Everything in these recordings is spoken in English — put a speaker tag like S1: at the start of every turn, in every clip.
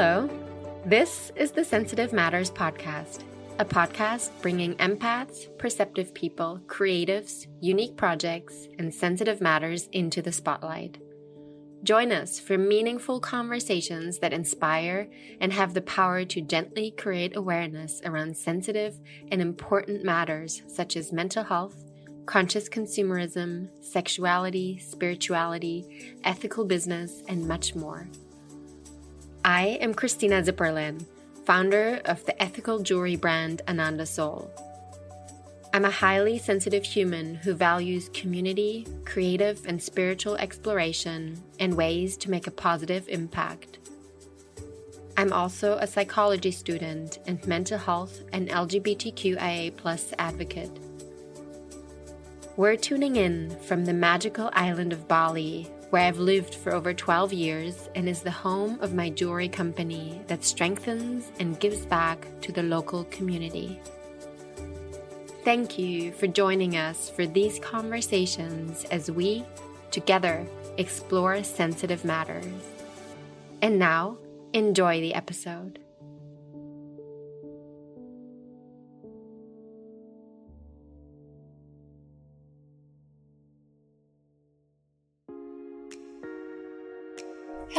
S1: Hello. This is the Sensitive Matters podcast, a podcast bringing empaths, perceptive people, creatives, unique projects, and sensitive matters into the spotlight. Join us for meaningful conversations that inspire and have the power to gently create awareness around sensitive and important matters such as mental health, conscious consumerism, sexuality, spirituality, ethical business, and much more. I am Christina Zipperlin, founder of the ethical jewelry brand Ananda Soul. I'm a highly sensitive human who values community, creative, and spiritual exploration and ways to make a positive impact. I'm also a psychology student and mental health and LGBTQIA advocate. We're tuning in from the magical island of Bali, where I've lived for over 12 years and is the home of my jewelry company that strengthens and gives back to the local community. Thank you for joining us for these conversations as we, together, explore sensitive matters. And now, enjoy the episode.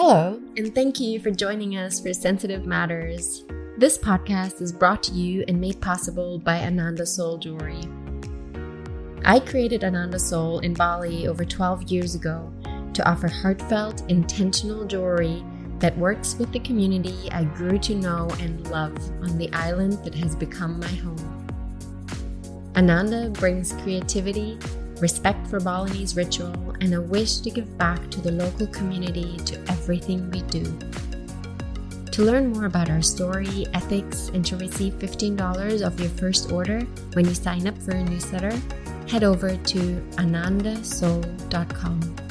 S1: Hello, and thank you for joining us for Sensitive Matters. This podcast is brought to you and made possible by Ananda Soul Jewelry. I created Ananda Soul in Bali over 12 years ago to offer heartfelt, intentional jewelry that works with the community I grew to know and love on the island that has become my home. Ananda brings creativity, respect for Balinese ritual, and a wish to give back to the local community to everything we do. To learn more about our story, ethics, and to receive $15 off your first order when you sign up for a newsletter, head over to anandasoul.com.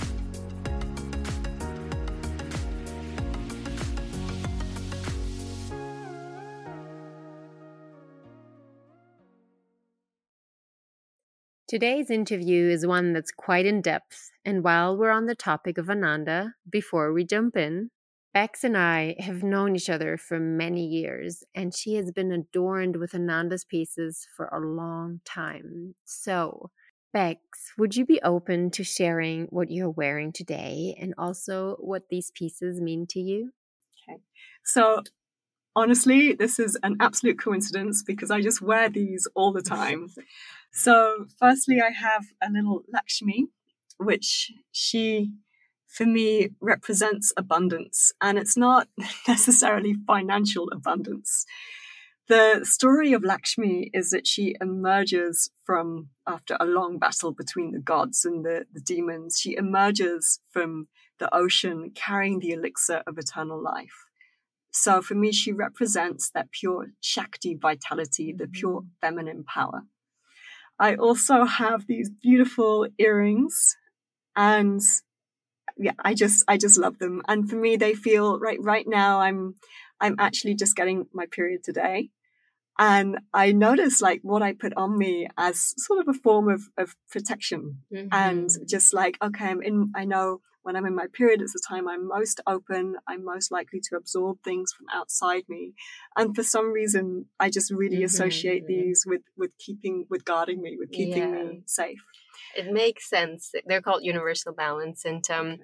S1: Today's interview is one that's quite in depth, and while we're on the topic of Ananda, before we jump in, Bex and I have known each other for many years, and she has been adorned with Ananda's pieces for a long time. So, Bex, would you be open to sharing what you're wearing today and also what these pieces mean to you?
S2: Okay. So, honestly, this is an absolute coincidence because I just wear these all the time. So, firstly, I have a little Lakshmi, which she, for me, represents abundance. And it's not necessarily financial abundance. The story of Lakshmi is that she emerges from, after a long battle between the gods and the, the demons, she emerges from the ocean carrying the elixir of eternal life. So for me, she represents that pure Shakti vitality, the pure mm-hmm. feminine power. I also have these beautiful earrings and yeah, I just, I just love them. And for me, they feel right, right now I'm, I'm actually just getting my period today. And I notice like what I put on me as sort of a form of, of protection mm-hmm. and just like, okay, I'm in, I know when I'm in my period, it's the time I'm most open. I'm most likely to absorb things from outside me. And for some reason, I just really mm-hmm. associate these with, with keeping, with guarding me, with keeping yeah. me safe.
S1: It makes sense. They're called universal balance. And, um,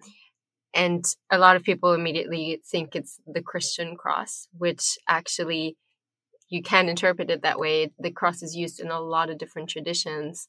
S1: and a lot of people immediately think it's the Christian cross, which actually you can interpret it that way. The cross is used in a lot of different traditions.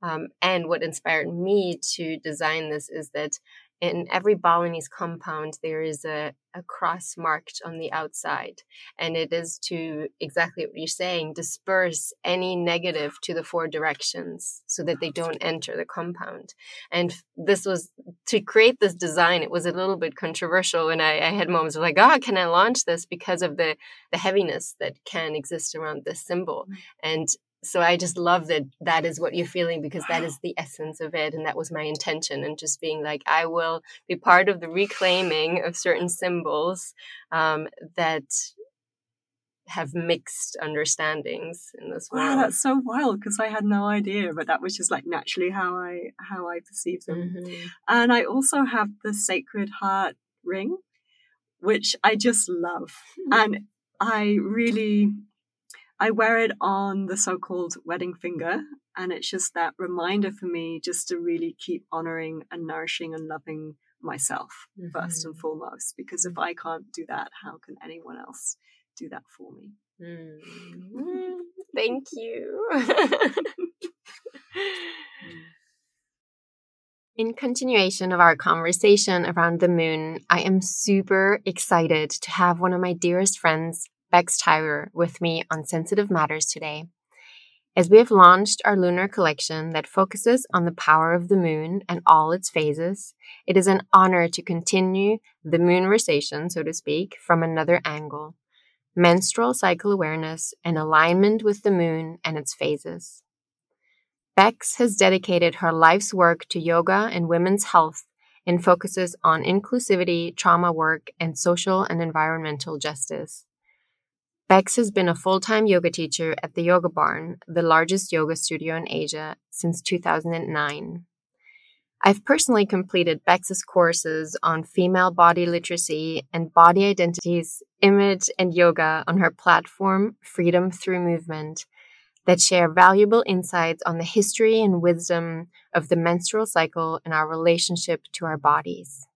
S1: Um, and what inspired me to design this is that in every Balinese compound, there is a, a cross marked on the outside. And it is to exactly what you're saying, disperse any negative to the four directions so that they don't enter the compound. And this was to create this design, it was a little bit controversial. And I, I had moments of like, oh, can I launch this because of the, the heaviness that can exist around this symbol? Mm. And so I just love that that is what you're feeling because that is the essence of it. And that was my intention. And just being like, I will be part of the reclaiming of certain symbols um, that have mixed understandings in this
S2: world. Wow, that's so wild because I had no idea, but that was just like naturally how I how I perceive them. Mm-hmm. And I also have the Sacred Heart ring, which I just love. And I really I wear it on the so-called wedding finger and it's just that reminder for me just to really keep honoring and nourishing and loving myself mm-hmm. first and foremost because if I can't do that how can anyone else do that for me?
S1: Mm. Thank you. In continuation of our conversation around the moon, I am super excited to have one of my dearest friends, Bex Tyrer, with me on Sensitive Matters today. As we have launched our lunar collection that focuses on the power of the moon and all its phases, it is an honor to continue the moonversation, so to speak, from another angle menstrual cycle awareness and alignment with the moon and its phases. Bex has dedicated her life's work to yoga and women's health and focuses on inclusivity, trauma work, and social and environmental justice. Bex has been a full time yoga teacher at the Yoga Barn, the largest yoga studio in Asia, since 2009. I've personally completed Bex's courses on female body literacy and body identities, image, and yoga on her platform, Freedom Through Movement, that share valuable insights on the history and wisdom of the menstrual cycle and our relationship to our bodies.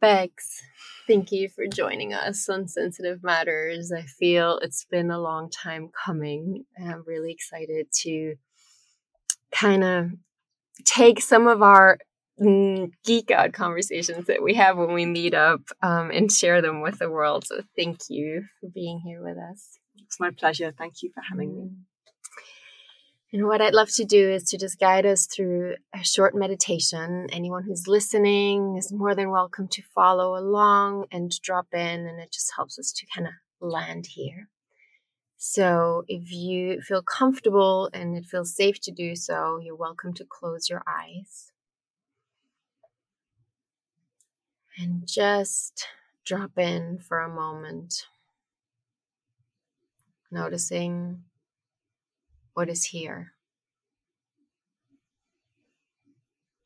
S1: Bex, thank you for joining us on Sensitive Matters. I feel it's been a long time coming. I'm really excited to kind of take some of our mm, geek out conversations that we have when we meet up um, and share them with the world. So thank you for being here with us.
S2: It's my pleasure. Thank you for having me.
S1: And what I'd love to do is to just guide us through a short meditation. Anyone who's listening is more than welcome to follow along and drop in, and it just helps us to kind of land here. So if you feel comfortable and it feels safe to do so, you're welcome to close your eyes. And just drop in for a moment, noticing what is here.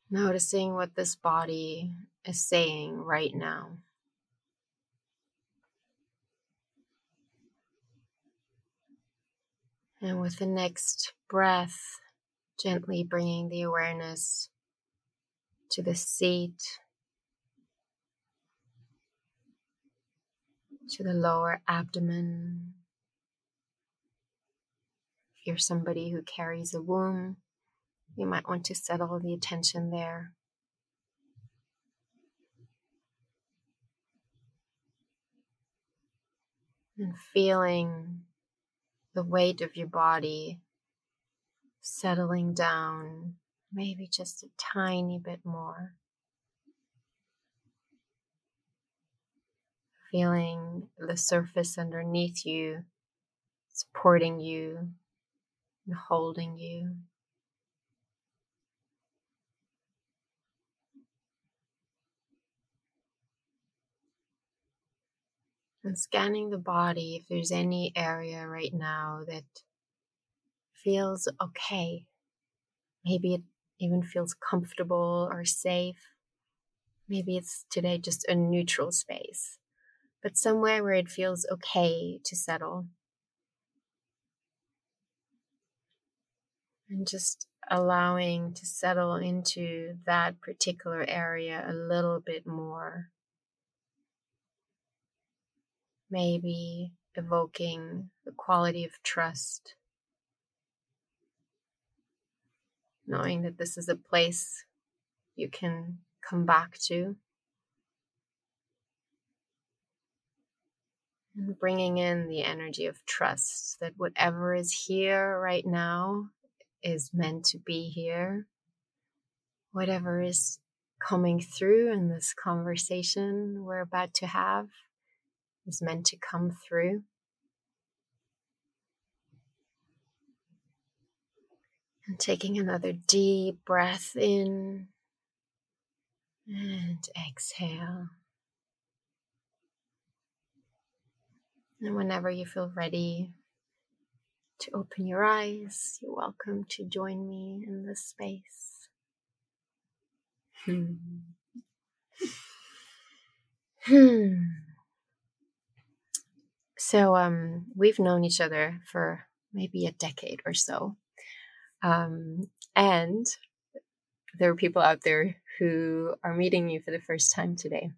S1: Noticing what this body is saying right now. And with the next breath, gently bringing the awareness to the seat, to the lower abdomen. You're somebody who carries a womb, you might want to settle the attention there. And feeling the weight of your body settling down, maybe just a tiny bit more. Feeling the surface underneath you supporting you and holding you. and scanning the body if there's any area right now that feels okay. Maybe it even feels comfortable or safe. Maybe it's today just a neutral space, but somewhere where it feels okay to settle. And just allowing to settle into that particular area a little bit more maybe evoking the quality of trust, knowing that this is a place you can come back to. And bringing in the energy of trust that whatever is here right now is meant to be here. Whatever is coming through in this conversation we're about to have is meant to come through. And taking another deep breath in and exhale. And whenever you feel ready to open your eyes, you're welcome to join me in this space. Hmm. Hmm. So um, we've known each other for maybe a decade or so. Um, and there are people out there who are meeting you for the first time today.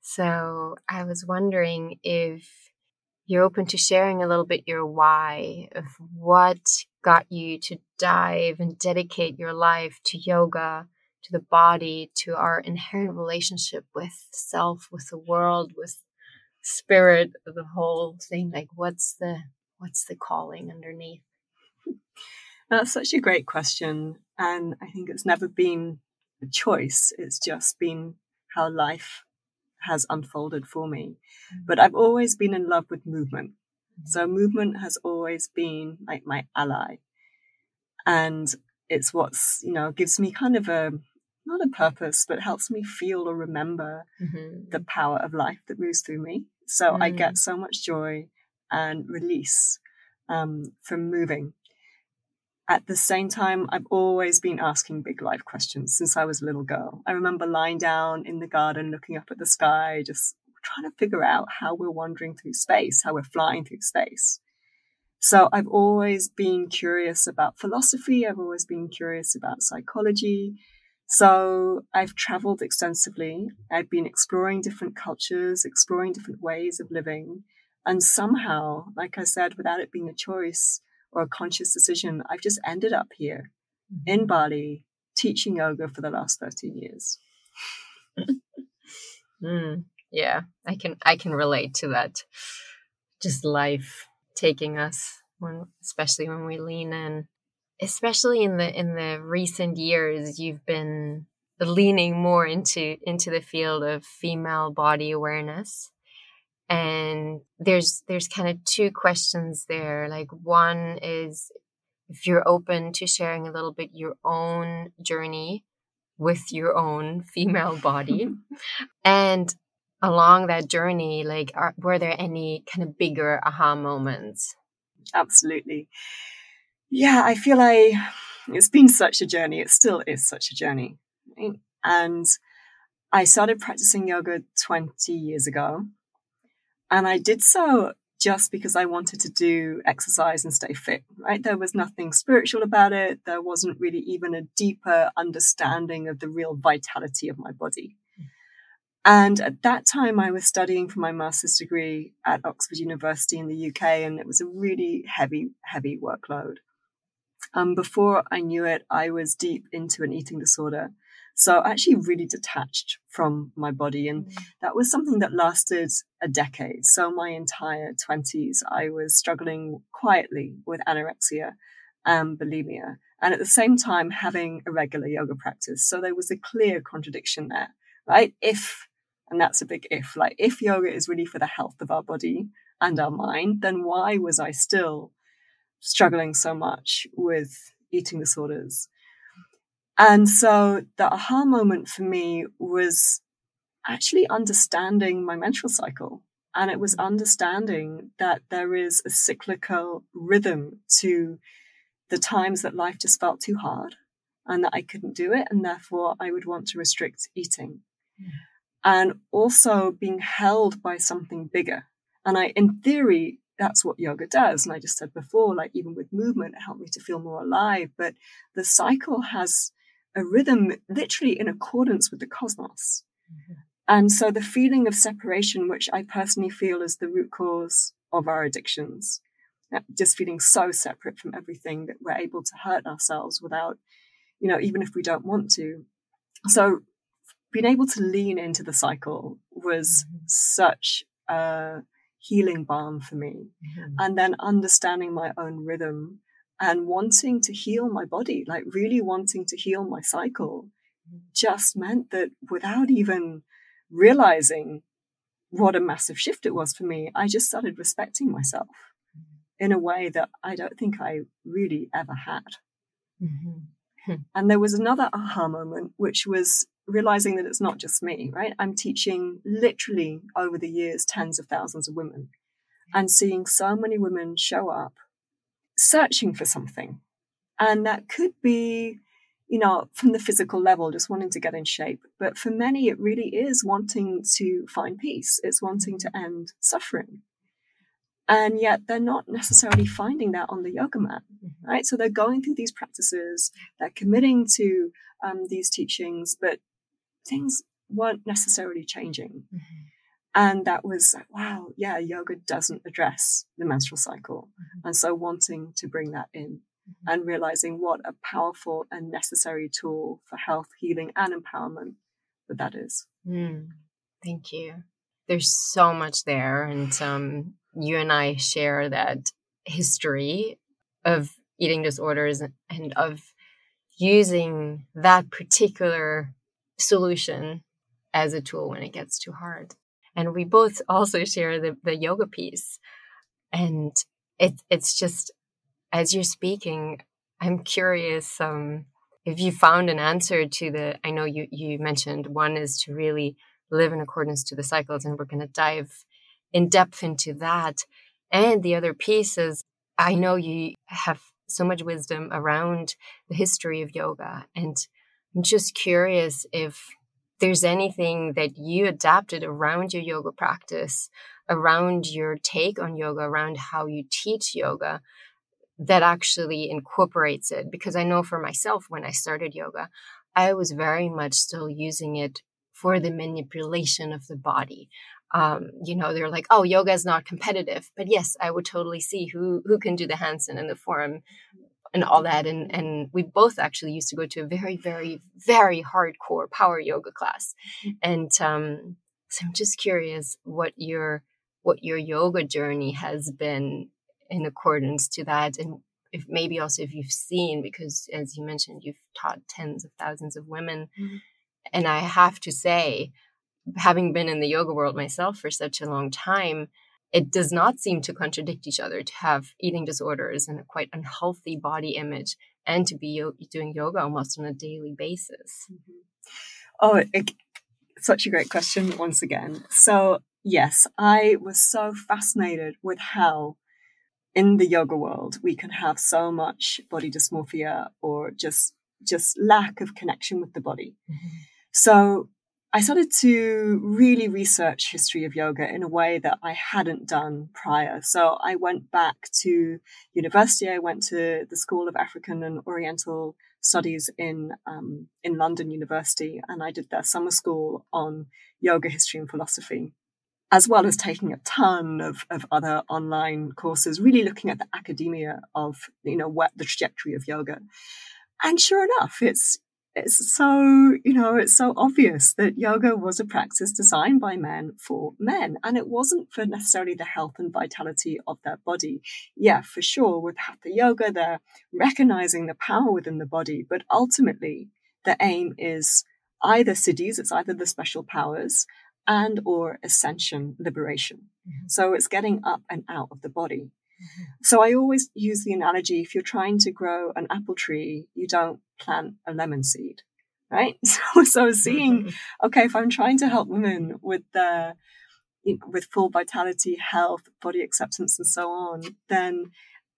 S1: So I was wondering if you're open to sharing a little bit your why of what got you to dive and dedicate your life to yoga, to the body, to our inherent relationship with self, with the world, with spirit, the whole thing. Like what's the what's the calling underneath?
S2: That's such a great question. And I think it's never been a choice. It's just been how life has unfolded for me. But I've always been in love with movement. So movement has always been like my ally. And it's what's, you know, gives me kind of a, not a purpose, but helps me feel or remember mm-hmm. the power of life that moves through me. So mm. I get mm. so much joy and release um, from moving. At the same time, I've always been asking big life questions since I was a little girl. I remember lying down in the garden, looking up at the sky, just trying to figure out how we're wandering through space, how we're flying through space. So I've always been curious about philosophy. I've always been curious about psychology. So I've traveled extensively. I've been exploring different cultures, exploring different ways of living. And somehow, like I said, without it being a choice, or a conscious decision. I've just ended up here mm-hmm. in Bali teaching yoga for the last 13 years.
S1: mm, yeah, I can I can relate to that. Just life taking us when especially when we lean in. Especially in the in the recent years you've been leaning more into into the field of female body awareness and there's there's kind of two questions there. Like one is if you're open to sharing a little bit your own journey with your own female body. And along that journey like are, were there any kind of bigger aha moments?
S2: Absolutely. Yeah i feel like it's been such a journey. It still is such a journey. And i started practicing yoga 20 years ago and I did so just because I wanted to do exercise and stay fit, right? There was nothing spiritual about it. There wasn't really even a deeper understanding of the real vitality of my body. And at that time, I was studying for my master's degree at Oxford University in the UK, and it was a really heavy, heavy workload. Um, before I knew it, I was deep into an eating disorder. So actually really detached from my body. And mm. that was something that lasted a decade. So my entire 20s, I was struggling quietly with anorexia and bulimia. And at the same time, having a regular yoga practice. So there was a clear contradiction there, right? If, and that's a big if, like if yoga is really for the health of our body and our mind, then why was I still struggling so much with eating disorders? And so the aha moment for me was actually understanding my menstrual cycle. And it was understanding that there is a cyclical rhythm to the times that life just felt too hard and that I couldn't do it. And therefore, I would want to restrict eating. Mm. And also being held by something bigger. And I, in theory, that's what yoga does. And I just said before, like even with movement, it helped me to feel more alive. But the cycle has a rhythm literally in accordance with the cosmos. Mm-hmm. And so the feeling of separation, which I personally feel is the root cause of our addictions, just feeling so separate from everything that we're able to hurt ourselves without, you know, even if we don't want to. So being able to lean into the cycle was mm-hmm. such a healing balm for me. Mm-hmm. And then understanding my own rhythm and wanting to heal my body, like really wanting to heal my cycle, just meant that without even realizing what a massive shift it was for me, I just started respecting myself in a way that I don't think I really ever had. Mm-hmm. and there was another aha moment, which was realizing that it's not just me, right? I'm teaching literally over the years tens of thousands of women and seeing so many women show up searching for something. And that could be, you know, from the physical level, just wanting to get in shape. But for many, it really is wanting to find peace. It's wanting to end suffering. And yet they're not necessarily finding that on the yoga mat, mm-hmm. right? So they're going through these practices, they're committing to um, these teachings, but things weren't necessarily changing. Mm-hmm. And that was like, wow, yeah, yoga doesn't address the menstrual cycle. Mm-hmm. And so wanting to bring that in mm-hmm. and realizing what a powerful and necessary tool for health, healing, and empowerment that that is.
S1: Mm, thank you. There's so much there. And um, you and I share that history of eating disorders and of using that particular solution as a tool when it gets too hard. And we both also share the, the yoga piece. And it, it's just, as you're speaking, I'm curious um, if you found an answer to the, I know you, you mentioned one is to really live in accordance to the cycles, and we're going to dive in depth into that. And the other piece is, I know you have so much wisdom around the history of yoga. And I'm just curious if there's anything that you adapted around your yoga practice, around your take on yoga, around how you teach yoga that actually incorporates it. Because I know for myself, when I started yoga, I was very much still using it for the manipulation of the body. Um, you know, they're like, oh, yoga is not competitive. But yes, I would totally see who who can do the handstand and the form and all that. And and we both actually used to go to a very, very, very hardcore power yoga class. And um, so I'm just curious what your what your yoga journey has been in accordance to that and if maybe also if you've seen because as you mentioned you've taught tens of thousands of women mm-hmm. and i have to say having been in the yoga world myself for such a long time it does not seem to contradict each other to have eating disorders and a quite unhealthy body image and to be doing yoga almost on a daily basis mm-hmm.
S2: oh it, such a great question once again so yes i was so fascinated with how in the yoga world, we can have so much body dysmorphia or just just lack of connection with the body. Mm-hmm. So I started to really research history of yoga in a way that I hadn't done prior. So I went back to university. I went to the School of African and Oriental Studies in um, in London University, and I did their summer school on yoga history and philosophy as well as taking a ton of, of other online courses, really looking at the academia of, you know, what the trajectory of yoga. And sure enough, it's, it's so, you know, it's so obvious that yoga was a practice designed by men for men. And it wasn't for necessarily the health and vitality of their body. Yeah, for sure. With hatha yoga, they're recognizing the power within the body, but ultimately the aim is either siddhis, it's either the special powers, and or ascension liberation. Mm-hmm. So it's getting up and out of the body. So I always use the analogy if you're trying to grow an apple tree, you don't plant a lemon seed, right? So, so seeing, okay, if I'm trying to help women with the with full vitality, health, body acceptance, and so on, then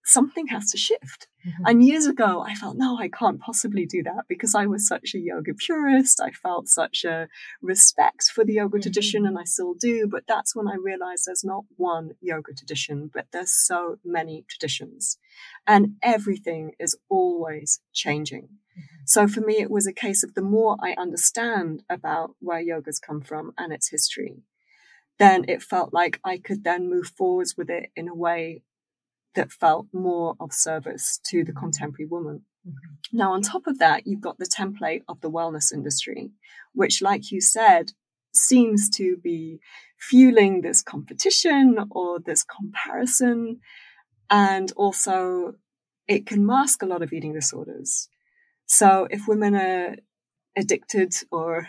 S2: something has to shift. Mm-hmm. And years ago, I felt, no, I can't possibly do that because I was such a yoga purist. I felt such a respect for the yoga mm-hmm. tradition, and I still do. But that's when I realized there's not one yoga tradition, but there's so many traditions. And everything is always changing. Mm-hmm. So for me, it was a case of the more I understand about where yoga's come from and its history, then it felt like I could then move forwards with it in a way that felt more of service to the contemporary woman. Mm-hmm. Now, on top of that, you've got the template of the wellness industry, which, like you said, seems to be fueling this competition or this comparison. And also, it can mask a lot of eating disorders. So, if women are addicted or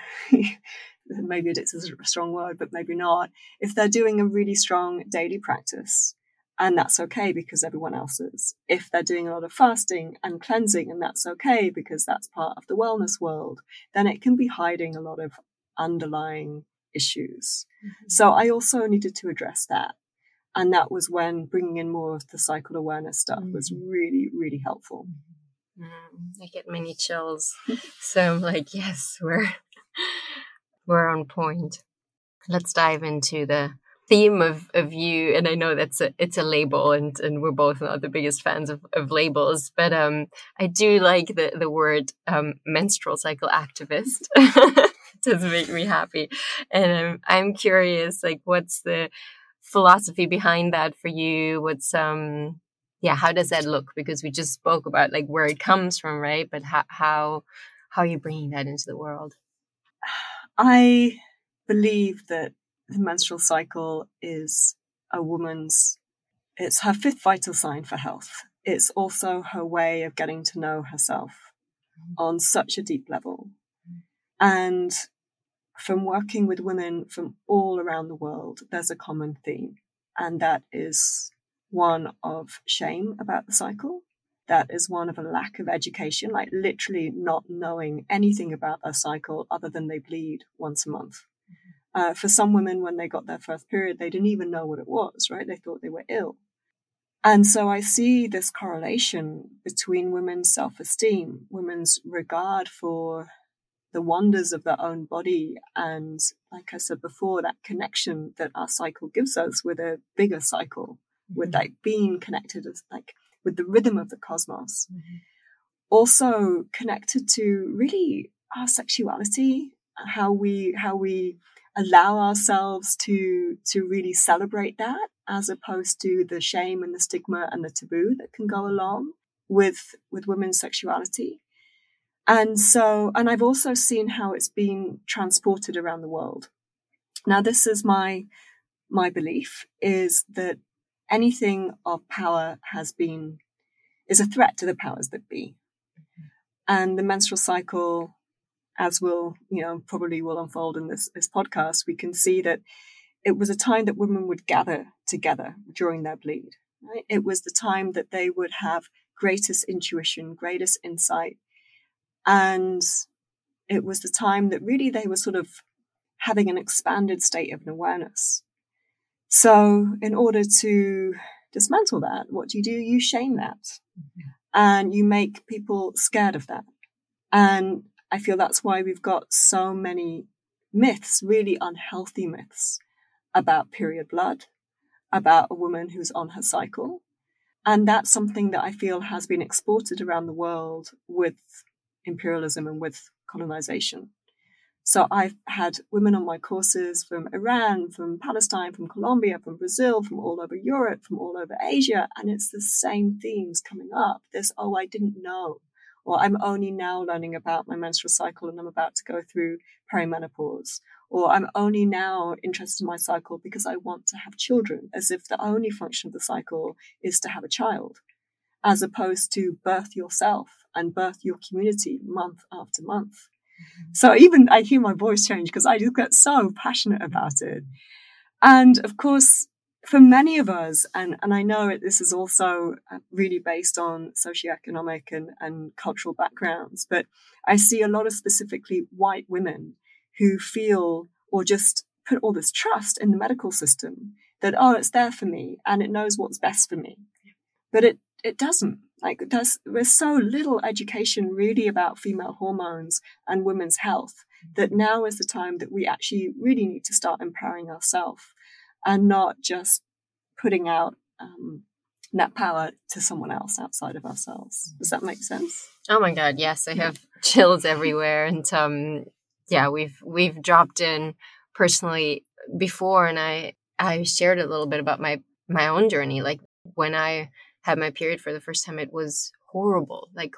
S2: maybe addicted is a strong word, but maybe not, if they're doing a really strong daily practice, and that's okay because everyone else is. If they're doing a lot of fasting and cleansing, and that's okay because that's part of the wellness world, then it can be hiding a lot of underlying issues. Mm-hmm. So I also needed to address that. And that was when bringing in more of the cycle awareness stuff mm-hmm. was really, really helpful.
S1: Mm, I get many chills. so I'm like, yes, we're we're on point. Let's dive into the theme of, of you and i know that's a it's a label and and we're both not the biggest fans of, of labels but um i do like the the word um menstrual cycle activist. Does make me happy. And um, i'm curious like what's the philosophy behind that for you? What's um yeah how does that look? Because we just spoke about like where it comes from right? But how how how are you bringing that into the world?
S2: I believe that the menstrual cycle is a woman's it's her fifth vital sign for health. It's also her way of getting to know herself mm-hmm. on such a deep level. Mm-hmm. And from working with women from all around the world there's a common theme and that is one of shame about the cycle. That is one of a lack of education like literally not knowing anything about their cycle other than they bleed once a month uh, for some women, when they got their first period, they didn't even know what it was, right? They thought they were ill. And so I see this correlation between women's self esteem, women's regard for the wonders of their own body, and like I said before, that connection that our cycle gives us with a bigger cycle, mm-hmm. with like being connected as like with the rhythm of the cosmos. Mm-hmm. Also connected to really our sexuality, how we how we allow ourselves to to really celebrate that as opposed to the shame and the stigma and the taboo that can go along with with women's sexuality. And so and i've also seen how it's been transported around the world. Now this is my my belief is that anything of power has been is a threat to the powers that be. Mm-hmm. And the menstrual cycle as will, you know, probably will unfold in this, this podcast, we can see that it was a time that women would gather together during their bleed. Right? It was the time that they would have greatest intuition, greatest insight. And it was the time that really they were sort of having an expanded state of an awareness. So, in order to dismantle that, what do you do? You shame that. Mm-hmm. And you make people scared of that. And I feel that's why we've got so many myths, really unhealthy myths about period blood, about a woman who's on her cycle. And that's something that I feel has been exported around the world with imperialism and with colonization. So I've had women on my courses from Iran, from Palestine, from Colombia, from Brazil, from all over Europe, from all over Asia, and it's the same themes coming up. This, oh, I didn't know or I'm only now learning about my menstrual cycle and I'm about to go through perimenopause, or I'm only now interested in my cycle because I want to have children, as if the only function of the cycle is to have a child, as opposed to birth yourself and birth your community month after month. Mm-hmm. So even I hear my voice change because I just get so passionate about it. And of course, for many of us, and, and I know it, this is also uh, really based on socioeconomic and, and cultural backgrounds, but I see a lot of specifically white women who feel or just put all this trust in the medical system that, oh, it's there for me and it knows what's best for me. But it, it doesn't. Like, there's, there's so little education really about female hormones and women's health that now is the time that we actually really need to start empowering ourselves and not just putting out um, that power to someone else outside of ourselves. Does that make sense?
S1: Oh my god, yes, I have chills everywhere, and um, yeah, we've we've dropped in personally before, and I I shared a little bit about my my own journey. Like when I had my period for the first time, it was horrible, like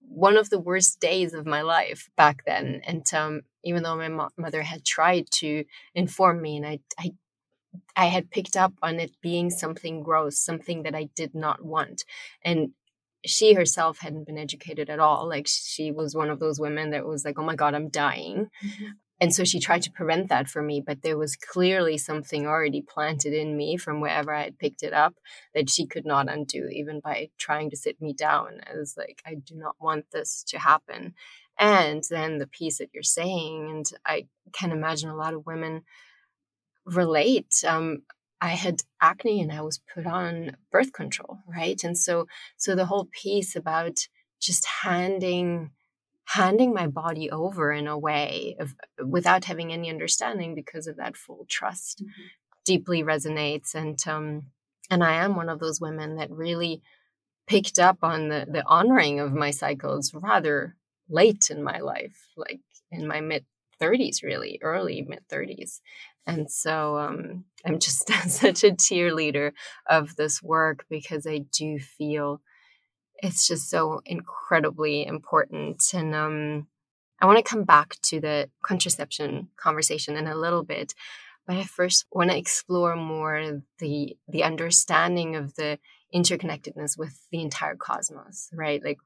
S1: one of the worst days of my life back then. And um, even though my mo- mother had tried to inform me, and I I I had picked up on it being something gross, something that I did not want. And she herself hadn't been educated at all. Like she was one of those women that was like, oh my God, I'm dying. Mm-hmm. And so she tried to prevent that for me, but there was clearly something already planted in me from wherever I had picked it up that she could not undo, even by trying to sit me down. I was like, I do not want this to happen. And then the piece that you're saying, and I can imagine a lot of women relate. Um, I had acne and I was put on birth control, right? And so, so the whole piece about just handing handing my body over in a way of without having any understanding because of that full trust. Mm-hmm. deeply resonates and um and I am one of those women that really picked up on the the honoring of my cycles rather late in my life like in my mid 30s really early mid 30s and so um, i'm just such a cheerleader of this work because i do feel it's just so incredibly important. And um, i want to come back to the contraception conversation in a little bit but i first want to explore more the the understanding of the interconnectedness with the entire cosmos right? Like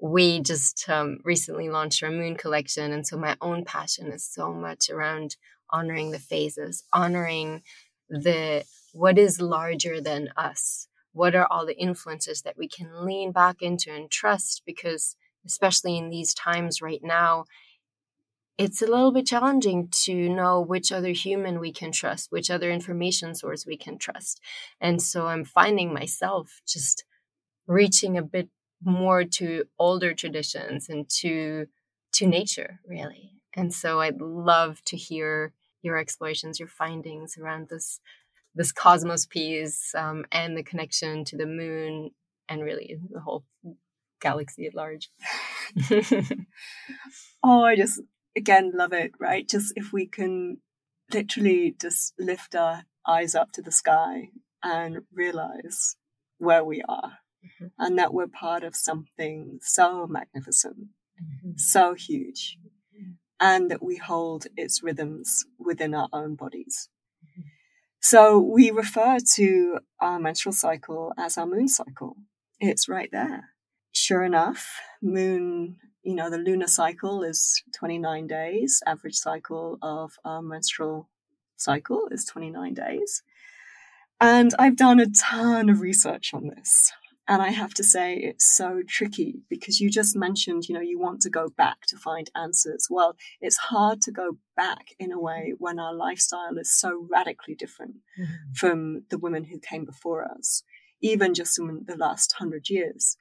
S1: we just um, recently launched our moon collection and so my own passion is so much around honoring the phases honoring the what is larger than us. What are all the influences that we can lean back into and trust? Because especially in these times right now it's a little bit challenging to know which other human we can trust which other information source we can trust. And so i'm finding myself just reaching a bit more to older traditions and to to nature really. And so i'd love to hear your explorations your findings around this this cosmos piece um, and the connection to the moon and really the whole galaxy at large.
S2: Oh i just again love it right? Just if we can literally just lift our eyes up to the sky and realize where we are mm-hmm. and that we're part of something so magnificent, mm-hmm. so huge, and that we hold its rhythms within our own bodies. Mm-hmm. So we refer to our menstrual cycle as our moon cycle. It's right there. Sure enough, moon, you know, the lunar cycle is 29 days. Average cycle of our menstrual cycle is 29 days. And I've done a ton of research on this. And I have to say, it's so tricky because you just mentioned, you know, you want to go back to find answers. Well, it's hard to go back in a way when our lifestyle is so radically different mm-hmm. from the women who came before us, even just in the last hundred years.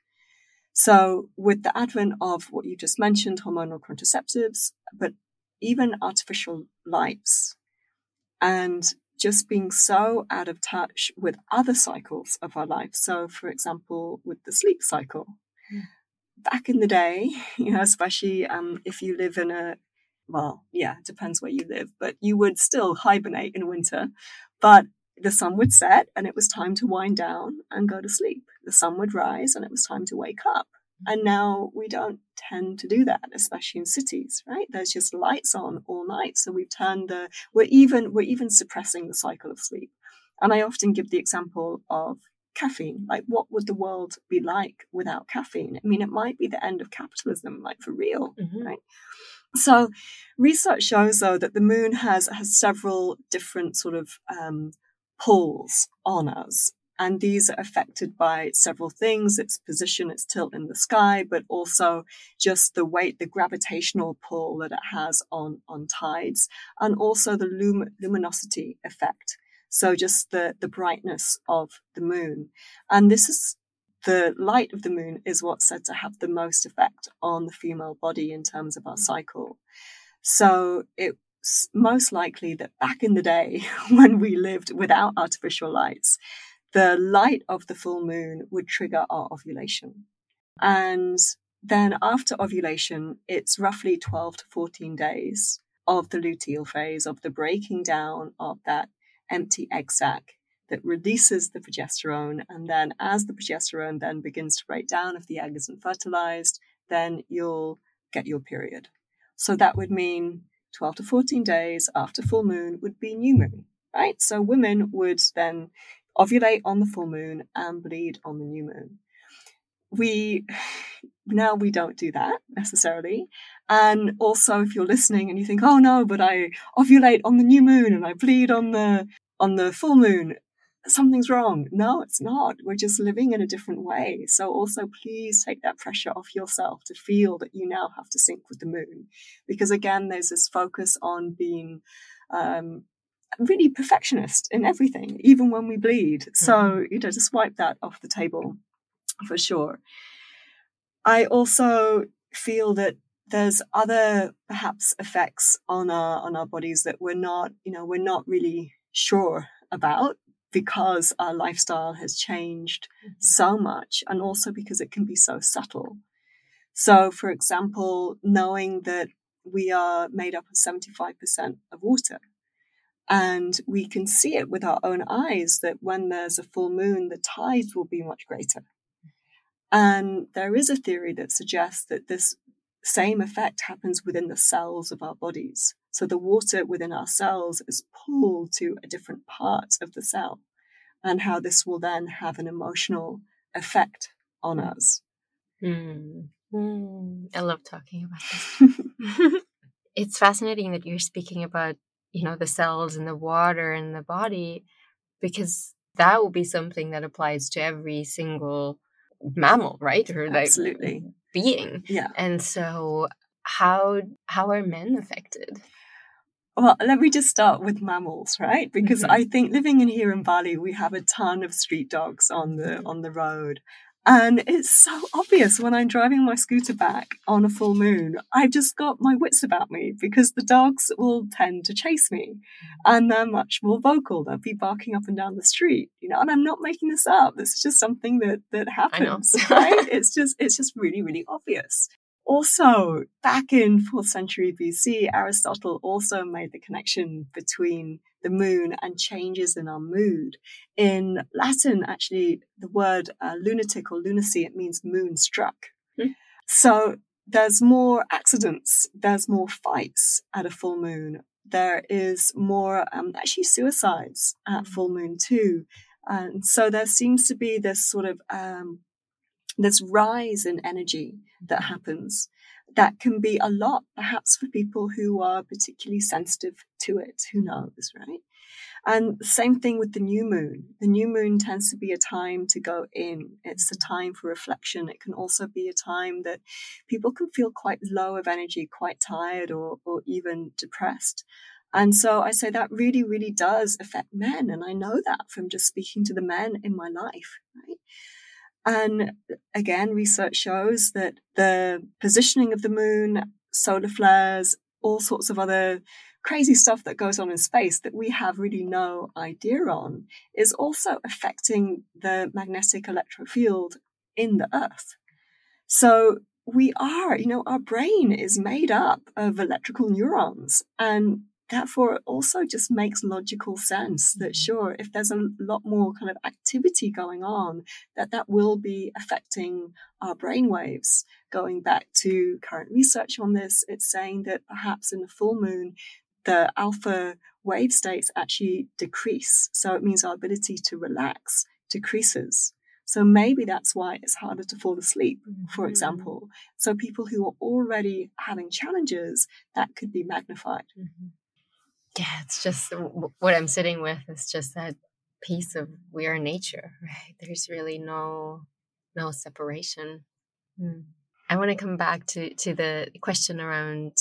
S2: So, with the advent of what you just mentioned, hormonal contraceptives, but even artificial lights and just being so out of touch with other cycles of our life. So, for example, with the sleep cycle. Mm. Back in the day, you know, especially um, if you live in a, well, yeah, it depends where you live, but you would still hibernate in winter. But the sun would set and it was time to wind down and go to sleep. The sun would rise and it was time to wake up. And now we don't tend to do that, especially in cities, right? There's just lights on all night. So we've turned the, we're even, we're even suppressing the cycle of sleep. And I often give the example of caffeine. Like, what would the world be like without caffeine? I mean, it might be the end of capitalism, like for real, mm-hmm. right? So, research shows though that the moon has has several different sort of um, pulls on us, and these are affected by several things its position, its tilt in the sky, but also just the weight, the gravitational pull that it has on, on tides, and also the lum- luminosity effect. So, just the, the brightness of the moon. And this is the light of the moon is what's said to have the most effect on the female body in terms of our cycle. So, it's most likely that back in the day when we lived without artificial lights, the light of the full moon would trigger our ovulation. And then after ovulation, it's roughly 12 to 14 days of the luteal phase, of the breaking down of that empty egg sac that releases the progesterone. And then as the progesterone then begins to break down, if the egg isn't fertilized, then you'll get your period. So that would mean 12 to 14 days after full moon would be new moon, right? So women would then ovulate on the full moon and bleed on the new moon. We now we don't do that necessarily. And also if you're listening and you think, oh no, but I ovulate on the new moon and I bleed on the on the full moon, something's wrong. No, it's not. We're just living in a different way. So also please take that pressure off yourself to feel that you now have to sync with the moon. Because again, there's this focus on being um, really perfectionist in everything, even when we bleed. So, mm-hmm. you know, just wipe that off the table for sure. I also feel that there's other perhaps effects on our on our bodies that we're not, you know, we're not really sure about because our lifestyle has changed mm-hmm. so much and also because it can be so subtle. So, for example, knowing that we are made up of 75% of water. And we can see it with our own eyes that when there's a full moon, the tides will be much greater. And there is a theory that suggests that this same effect happens within the cells of our bodies. So the water within our cells is pulled to a different part of the cell, and how this will then have an emotional effect on us.
S1: Mm. Mm. I love talking about this. it's fascinating that you're speaking about you know the cells and the water in the body because that will be something that applies to every single mammal right? Or like
S2: absolutely.
S1: being.
S2: Yeah.
S1: And so how how are men affected?
S2: Well, let me just start with mammals, right? Because mm-hmm. I think living in here in Bali, we have a ton of street dogs on the on the road, and it's so obvious when I'm driving my scooter back on a full moon. I've just got my wits about me because the dogs will tend to chase me and they're much more vocal. They'll be barking up and down the street, you know, and I'm not making this up. This is just something that, that happens, right? It's just, it's just really, really obvious. Also, back in 4th century BC, Aristotle also made the connection between the moon and changes in our mood. In Latin, actually, the word uh, lunatic or lunacy, it means moonstruck. Mm. So there's more accidents, there's more fights at a full moon. There is more, um, actually, suicides at hmm. full moon too. And so there seems to be this sort of um, this rise in energy that happens that can be a lot, perhaps for people who are particularly sensitive to it. Who knows, right? And same thing with the new moon. The new moon tends to be a time to go in. It's a time for reflection. It can also be a time that people can feel quite low of energy, quite tired, or, or even depressed. And so I say that really, really does affect men. And I know that from just speaking to the men in my life, right? And again, research shows that the positioning of the moon, solar flares, all sorts of other crazy stuff that goes on in space that we have really no idea on is also affecting the magnetic electric field in the Earth. So we are, you know, our brain is made up of electrical neurons. And therefore it also just makes logical sense that mm. sure if there's a lot more kind of activity going on that that will be affecting our brain waves going back to current research on this it's saying that perhaps in a full moon the alpha wave states actually decrease so it means our ability to relax decreases so maybe that's why it's harder to fall asleep, for mm-hmm. example. So people who are already having challenges, that could be magnified. Mm-hmm
S1: yeah, it's just what I'm sitting with is just that piece of we are nature, right? There's really no no separation. Mm. I want to come back to to the question around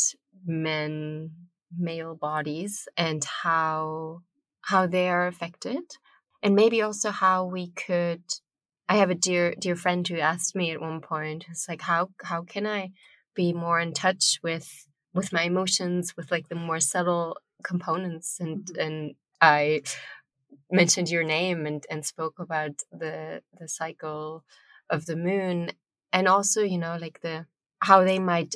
S1: men male bodies and how how they are affected and maybe also how we could I have a dear dear friend who asked me at one point it's like how how can I be more in touch with with my emotions with like the more subtle components and mm-hmm. and I mentioned your name and and spoke about the the cycle of the moon and also you know like the how they might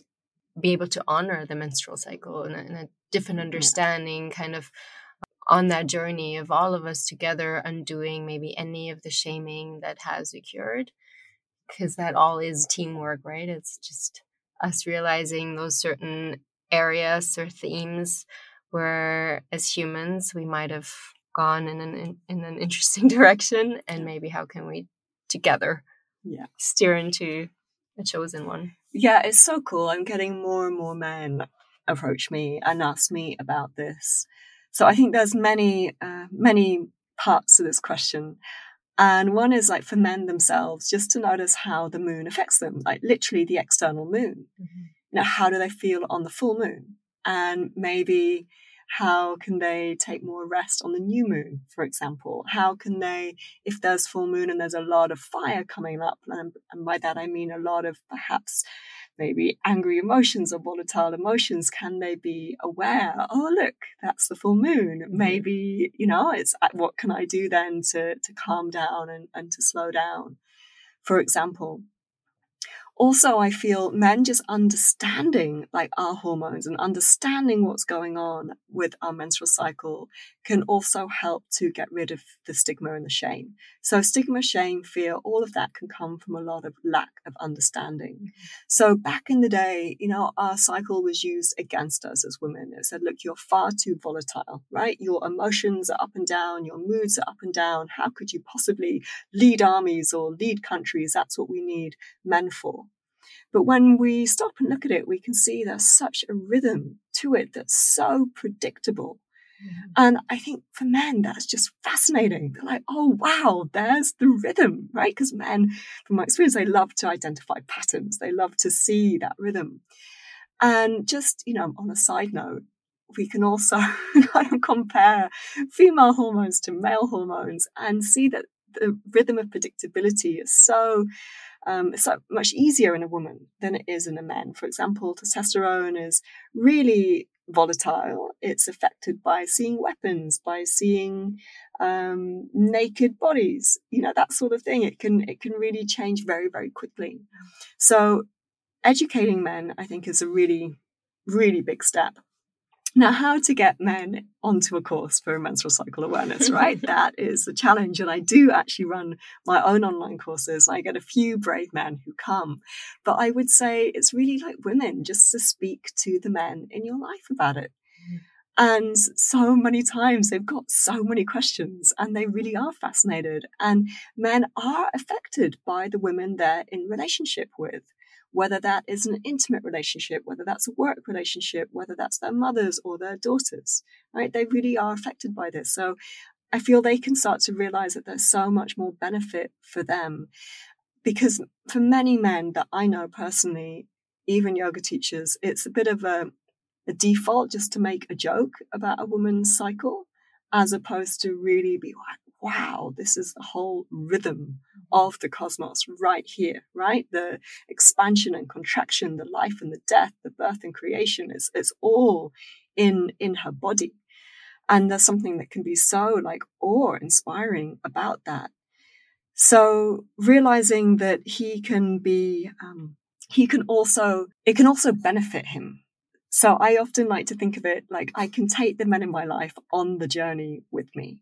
S1: be able to honor the menstrual cycle in a, in a different understanding kind of on that journey of all of us together undoing maybe any of the shaming that has occurred because that all is teamwork right it's just us realizing those certain areas or themes where as humans we might have gone in an in, in an interesting direction and maybe how can we together
S2: yeah.
S1: steer into a chosen one?
S2: Yeah it's so cool. I'm getting more and more men approach me and ask me about this. So i think there's many uh, many parts to this question. And one is like for men themselves just to notice how the moon affects them like literally the external moon. Mm-hmm. you know how do they feel on the full moon and maybe How can they take more rest on the new moon, for example? How can they, if there's full moon and there's a lot of fire coming up, and, and by that I mean a lot of perhaps maybe angry emotions or volatile emotions can they be aware oh look that's the full moon mm-hmm. maybe you know it's uh, what can i do then to to calm down and, and to slow down for example also i feel men just understanding like our hormones and understanding what's going on with our menstrual cycle can also help to get rid of the stigma and the shame so stigma shame fear all of that can come from a lot of lack of understanding. Mm-hmm. so back in the day you know our cycle was used against us as women. It said look you're far too volatile right? Your emotions are up and down your moods are up and down. How could you possibly lead armies or lead countries? That's what we need men for. But when we stop and look at it, we can see there's such a rhythm to it that's so predictable. And I think for men, that's just fascinating. They're like, oh, wow, there's the rhythm, right? Because men, from my experience, they love to identify patterns, they love to see that rhythm. And just, you know, on a side note, we can also kind of compare female hormones to male hormones and see that the rhythm of predictability is so um, it's much easier in a woman than it is in a man. For example, testosterone is really volatile. It's affected by seeing weapons, by seeing um, naked bodies, you know that sort of thing. It can it can really change very very quickly. So educating men, I think, is a really really big step. Now, how to get men onto a course for menstrual cycle awareness, right? that is the challenge. And I do actually run my own online courses. I get a few brave men who come. But I would say it's really like women just to speak to the men in your life about it. Mm. And so many times they've got so many questions and they really are fascinated. And men are affected by the women they're in relationship with whether that is an intimate relationship, whether that's a work relationship, whether that's their mothers or their daughters, right? They really are affected by this. So I feel they can start to realize that there's so much more benefit for them. Because for many men that I know personally, even yoga teachers, it's a bit of a, a default just to make a joke about a woman's cycle as opposed to really be like, wow, this is the whole rhythm of the cosmos right here, right? The expansion and contraction, the life and the death, the birth and creation is all in in her body. And there's something that can be so like awe inspiring about that. So realizing that he can be, um, he can also, it can also benefit him. So I often like to think of it like I can take the men in my life on the journey with me.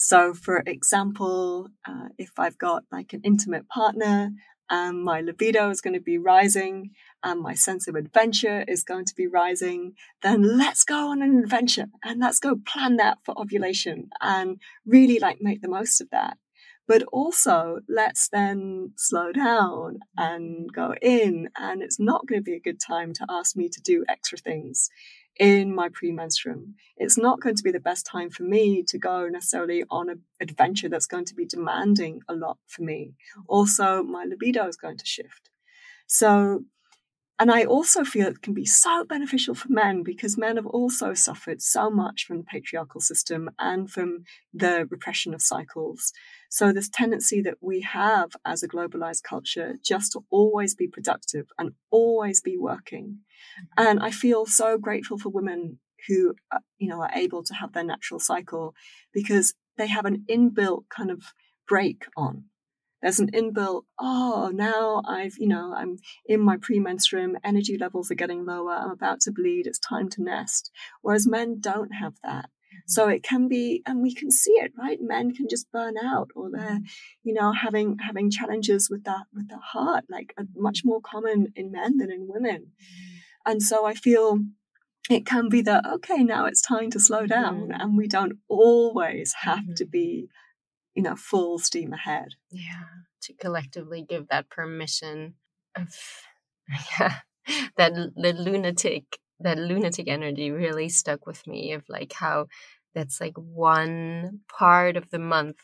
S2: So, for example, uh, if I've got like an intimate partner and my libido is going to be rising and my sense of adventure is going to be rising, then let's go on an adventure and let's go plan that for ovulation and really like make the most of that. But also, let's then slow down and go in. And it's not going to be a good time to ask me to do extra things in my premenstruum. It's not going to be the best time for me to go necessarily on an adventure that's going to be demanding a lot for me. Also, my libido is going to shift. So, and I also feel it can be so beneficial for men because men have also suffered so much from the patriarchal system and from the repression of cycles. So, this tendency that we have as a globalized culture just to always be productive and always be working. Mm-hmm. And I feel so grateful for women who, uh, you know, are able to have their natural cycle because they have an inbuilt kind of break on. There's an inbuilt, oh, now I've, you know, I'm in my premenstruum, energy levels are getting lower, I'm about to bleed, it's time to nest. Whereas men don't have that. So it can be, and we can see it, right? Men can just burn out, or they're, mm-hmm. you know, having having challenges with that with the heart, like much more common in men than in women. Mm-hmm. And so I feel it can be that okay, now it's time to slow down, mm-hmm. and we don't always have mm-hmm. to be, you know, full steam ahead.
S1: Yeah, to collectively give that permission of, yeah, that the lunatic that lunatic energy really stuck with me of like how that's like one part of the month,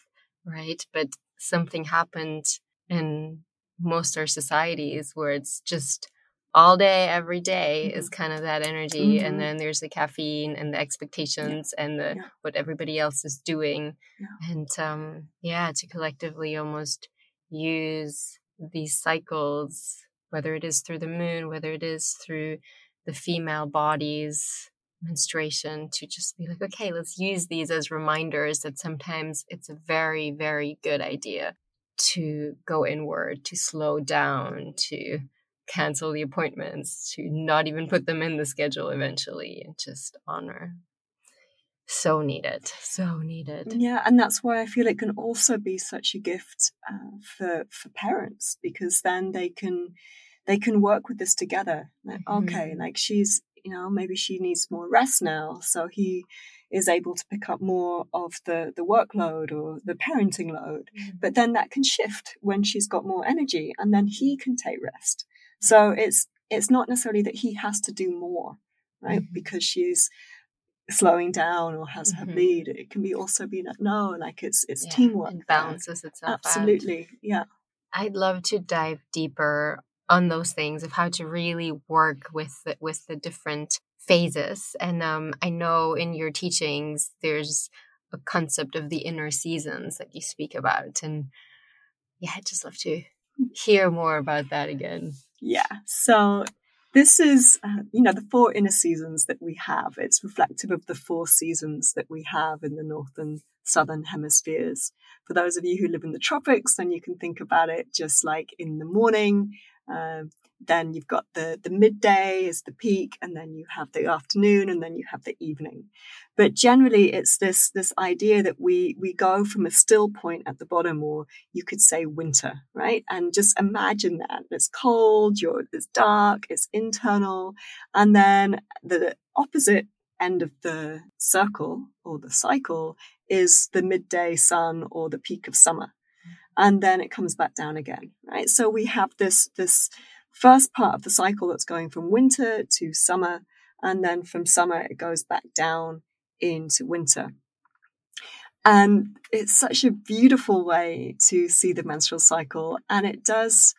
S1: right? But something happened in most our societies where it's just all day, every day
S2: Mhm.
S1: is kind of that energy.
S2: Mhm.
S1: And then there's the caffeine and the expectations and the
S2: Yeah.
S1: what everybody else is doing.
S2: Yeah.
S1: And um, yeah, to collectively almost use these cycles, whether it is through the moon, whether it is through the female body's menstruation, to just be like, okay, let's use these as reminders that sometimes it's a very, very good idea to go inward, to slow down, to cancel the appointments, to not even put them in the schedule eventually, and just honor. So needed, so needed.
S2: Yeah, and that's why I feel it can also be such a gift uh, for for parents because then they can they can work with this together. Like, okay,
S1: Mhm.
S2: like she's you know maybe she needs more rest now, so he is able to pick up more of the the workload or the parenting load. But then that can shift when she's got more energy, and then he can take rest. So it's it's not necessarily that he has to do more, right?
S1: Mhm.
S2: Because she's slowing down or has her
S1: Mhm.
S2: bleed. It can be also be like no, like it's it's
S1: Yeah,
S2: teamwork.
S1: It balances itself out.
S2: Absolutely, yeah.
S1: I'd love to dive deeper on those things of how to really work with the, with the different phases. And um, I know in your teachings there's a concept of the inner seasons that you speak about, and yeah, I'd just love to hear more about that again.
S2: Yeah. So this is, uh, you know, the four inner seasons that we have. It's reflective of the four seasons that we have in the northern southern hemispheres. For those of you who live in the tropics, then you can think about it just like in the morning. Um, then you've got the the midday is the peak, and then you have the afternoon, and then you have the evening. But generally, it's this this idea that we we go from a still point at the bottom, or you could say winter, right? And just imagine that it's cold, you're it's dark, it's internal, and then the opposite end of the circle or the cycle is the midday sun or the peak of summer mm. and then it comes back down again right so we have this this first part of the cycle that's going from winter to summer and then from summer it goes back down into winter. And it's such a beautiful way to see the menstrual cycle and it does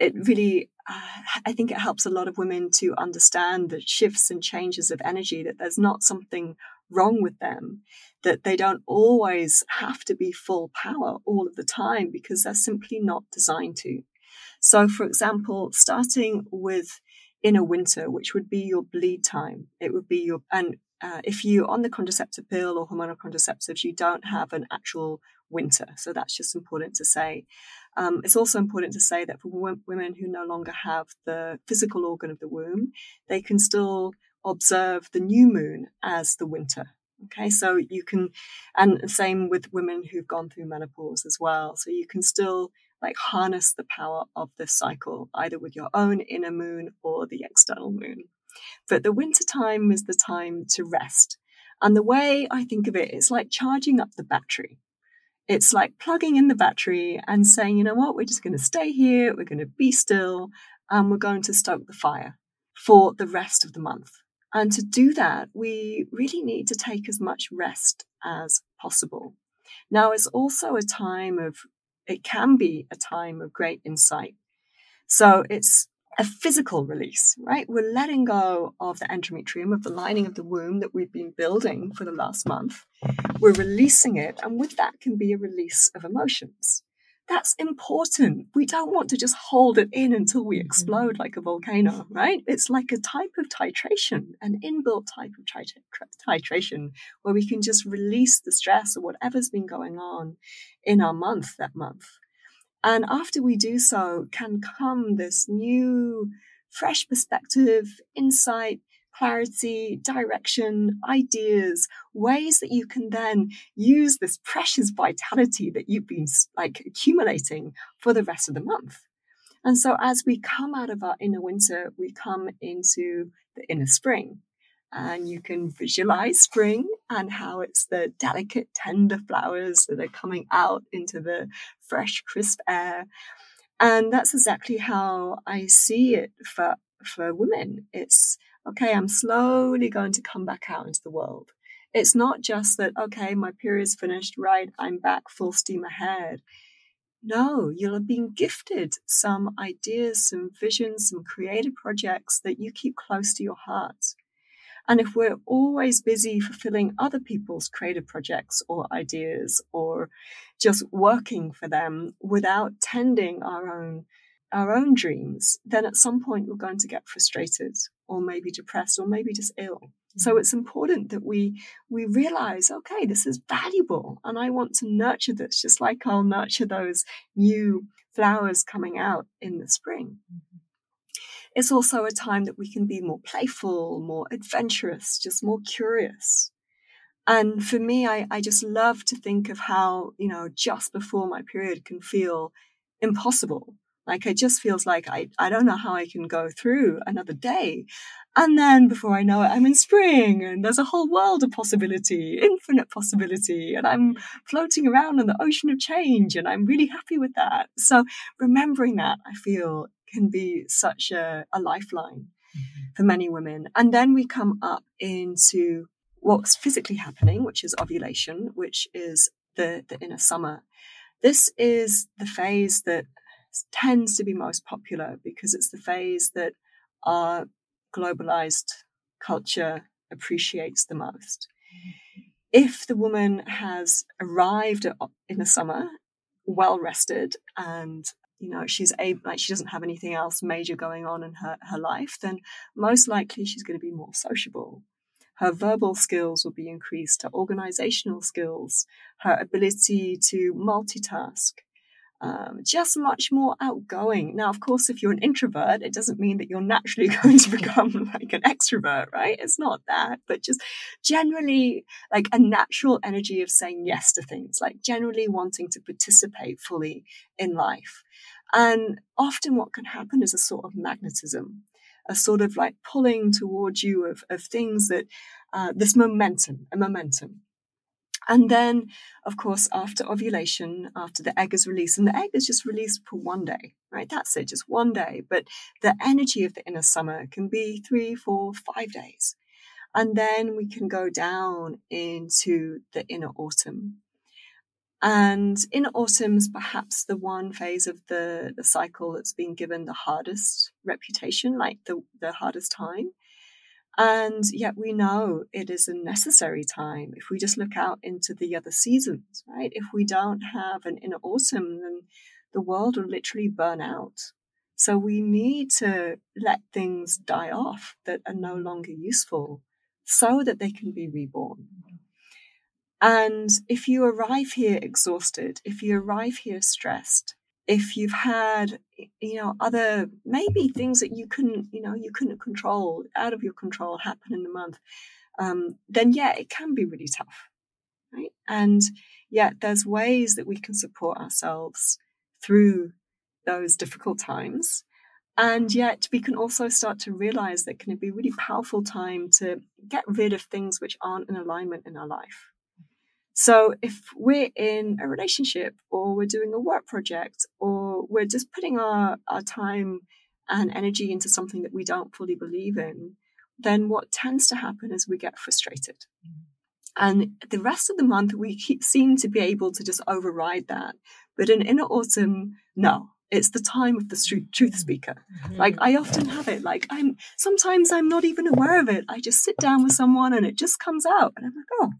S2: it really uh, i think it helps a lot of women to understand the shifts and changes of energy that there's not something wrong with them that they don't always have to be full power all of the time because they're simply not designed to so for example starting with in a winter which would be your bleed time it would be your and uh, if you're on the contraceptive pill or hormonal contraceptives, you don't have an actual winter. So that's just important to say. Um, it's also important to say that for w- women who no longer have the physical organ of the womb, they can still observe the new moon as the winter. Okay, so you can, and same with women who've gone through menopause as well. So you can still like harness the power of this cycle, either with your own inner moon or the external moon. But the winter time is the time to rest. And the way I think of it, it's like charging up the battery. It's like plugging in the battery and saying, you know what, we're just going to stay here, we're going to be still, and we're going to stoke the fire for the rest of the month. And to do that, we really need to take as much rest as possible. Now, it's also a time of, it can be a time of great insight. So it's a physical release, right? We're letting go of the endometrium, of the lining of the womb that we've been building for the last month. We're releasing it, and with that can be a release of emotions. That's important. We don't want to just hold it in until we mm-hmm. explode like a volcano, right? It's like a type of titration, an inbuilt type of titration, where we can just release the stress or whatever's been going on in our month that month. And after we do so, can come this new, fresh perspective, insight, clarity, direction, ideas, ways that you can then use this precious vitality that you've been like accumulating for the rest of the month. And so as we come out of our inner winter, we come into the inner spring. And you can visualize spring and how it's the delicate, tender flowers that are coming out into the fresh, crisp air. And that's exactly how I see it for, for women. It's okay, I'm slowly going to come back out into the world. It's not just that, okay, my period's finished, right? I'm back full steam ahead. no, you'll have been gifted some ideas, some visions, some creative projects that you keep close to your heart. And if we're always busy fulfilling other people's creative projects or ideas or just working for them without tending our own our own dreams, then at some point we're going to get frustrated or maybe depressed or maybe just ill. So it's important that we we realize, okay, this is valuable, and I want to nurture this, just like I'll nurture those new flowers coming out in the spring. Mm-hmm. It's also a time that we can be more playful, more adventurous, just more curious. And for me, I, I just love to think of how, you know, just before my period can feel impossible. Like it just feels like I, I don't know how I can go through another day. And then before I know it, I'm in spring and there's a whole world of possibility, infinite possibility. And I'm floating around in the ocean of change and I'm really happy with that. So remembering that, I feel can be such a, a lifeline mm-hmm. for many women. And then we come up into what's physically happening, which is ovulation, which is the, the inner summer. This is the phase that tends to be most popular because it's the phase that our globalized culture appreciates the most. If the woman has arrived in the summer well rested and you know she's able like she doesn't have anything else major going on in her, her life then most likely she's going to be more sociable her verbal skills will be increased her organizational skills her ability to multitask um, just much more outgoing. Now, of course, if you're an introvert, it doesn't mean that you're naturally going to become like an extrovert, right? It's not that, but just generally like a natural energy of saying yes to things, like generally wanting to participate fully in life. And often what can happen is a sort of magnetism, a sort of like pulling towards you of, of things that, uh, this momentum, a momentum. And mm. then, of course, after ovulation, after the egg is released, and the egg is just released for one day, right? That's it, just one day. But the energy of the inner summer can be three, four, five days. And then we can go down into the inner autumn. And inner autumn is perhaps the one phase of the, the cycle that's been given the hardest reputation, like the, the hardest time. And yet we know it is a necessary time if we just look out into the other seasons, right? If we don't have an inner autumn, then the world will literally burn out. So we need to let things die off that are no longer useful so that they can be reborn. And if you arrive here exhausted, if you arrive here stressed, if you've had you know other maybe things that you couldn't you know you couldn't control out of your control happen in the month um, then yeah it can be really tough right? And yet there's ways that we can support ourselves through those difficult times. And yet we can also start to realize that can be a really powerful time to get rid of things which aren't in alignment in our life so if we're in a relationship or we're doing a work project or we're just putting our, our time and energy into something that we don't fully believe in, then what tends to happen is we get frustrated. And the rest of the month, we keep, seem to be able to just override that. But in inner autumn, no, it's the time of the truth speaker. Mm-hmm. Like I often have it. Like I'm sometimes I'm not even aware of it. I just sit down with someone and it just comes out, and I'm like, oh,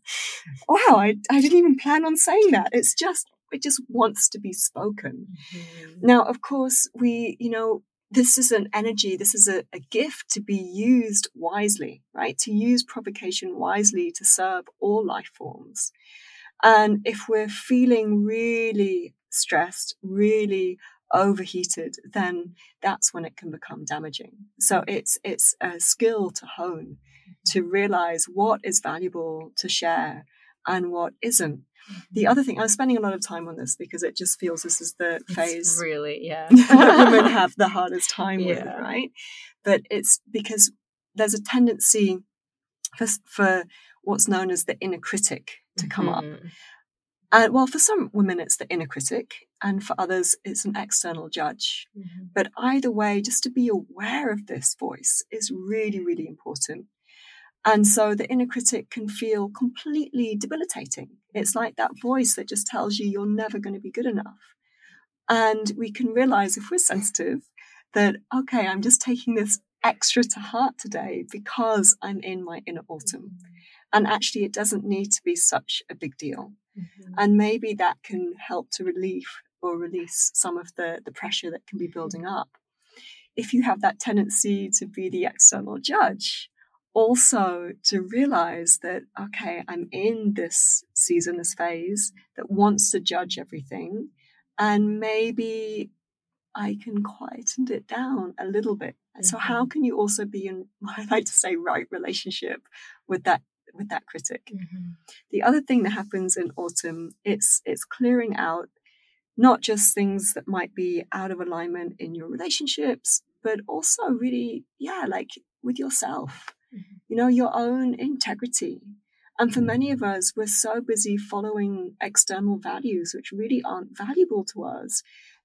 S2: wow! I I didn't even plan on saying that. It's just it just wants to be spoken. Mm-hmm. Now, of course, we you know this is an energy. This is a, a gift to be used wisely, right? To use provocation wisely to serve all life forms. And if we're feeling really stressed, really overheated, then that's when it can become damaging. So it's it's a skill to hone to realize what is valuable to share and what isn't. The other thing, I'm spending a lot of time on this because it just feels this is the
S1: it's
S2: phase
S1: really, yeah,
S2: women have the hardest time
S1: yeah.
S2: with, right? But it's because there's a tendency for, for what's known as the inner critic to come mm-hmm. up. Uh, well, for some women, it's the inner critic, and for others, it's an external judge. Mm-hmm. But either way, just to be aware of this voice is really, really important. And so the inner critic can feel completely debilitating. It's like that voice that just tells you you're never going to be good enough. And we can realize if we're sensitive that, okay, I'm just taking this extra to heart today because I'm in my inner autumn. And actually, it doesn't need to be such a big deal. Mm-hmm. And maybe that can help to relieve or release some of the, the pressure that can be building up. If you have that tendency to be the external judge, also to realize that, okay, I'm in this season, this phase that wants to judge everything. And maybe I can quieten it down a little bit. Mm-hmm. So how can you also be in I like to say right relationship with that with that critic? Mm-hmm. The other thing that happens in autumn, it's it's clearing out not just things that might be out of alignment in your relationships, but also really, yeah, like with yourself, mm-hmm. you know, your own integrity. And for many of us, we're so busy following external values, which really aren't valuable to us,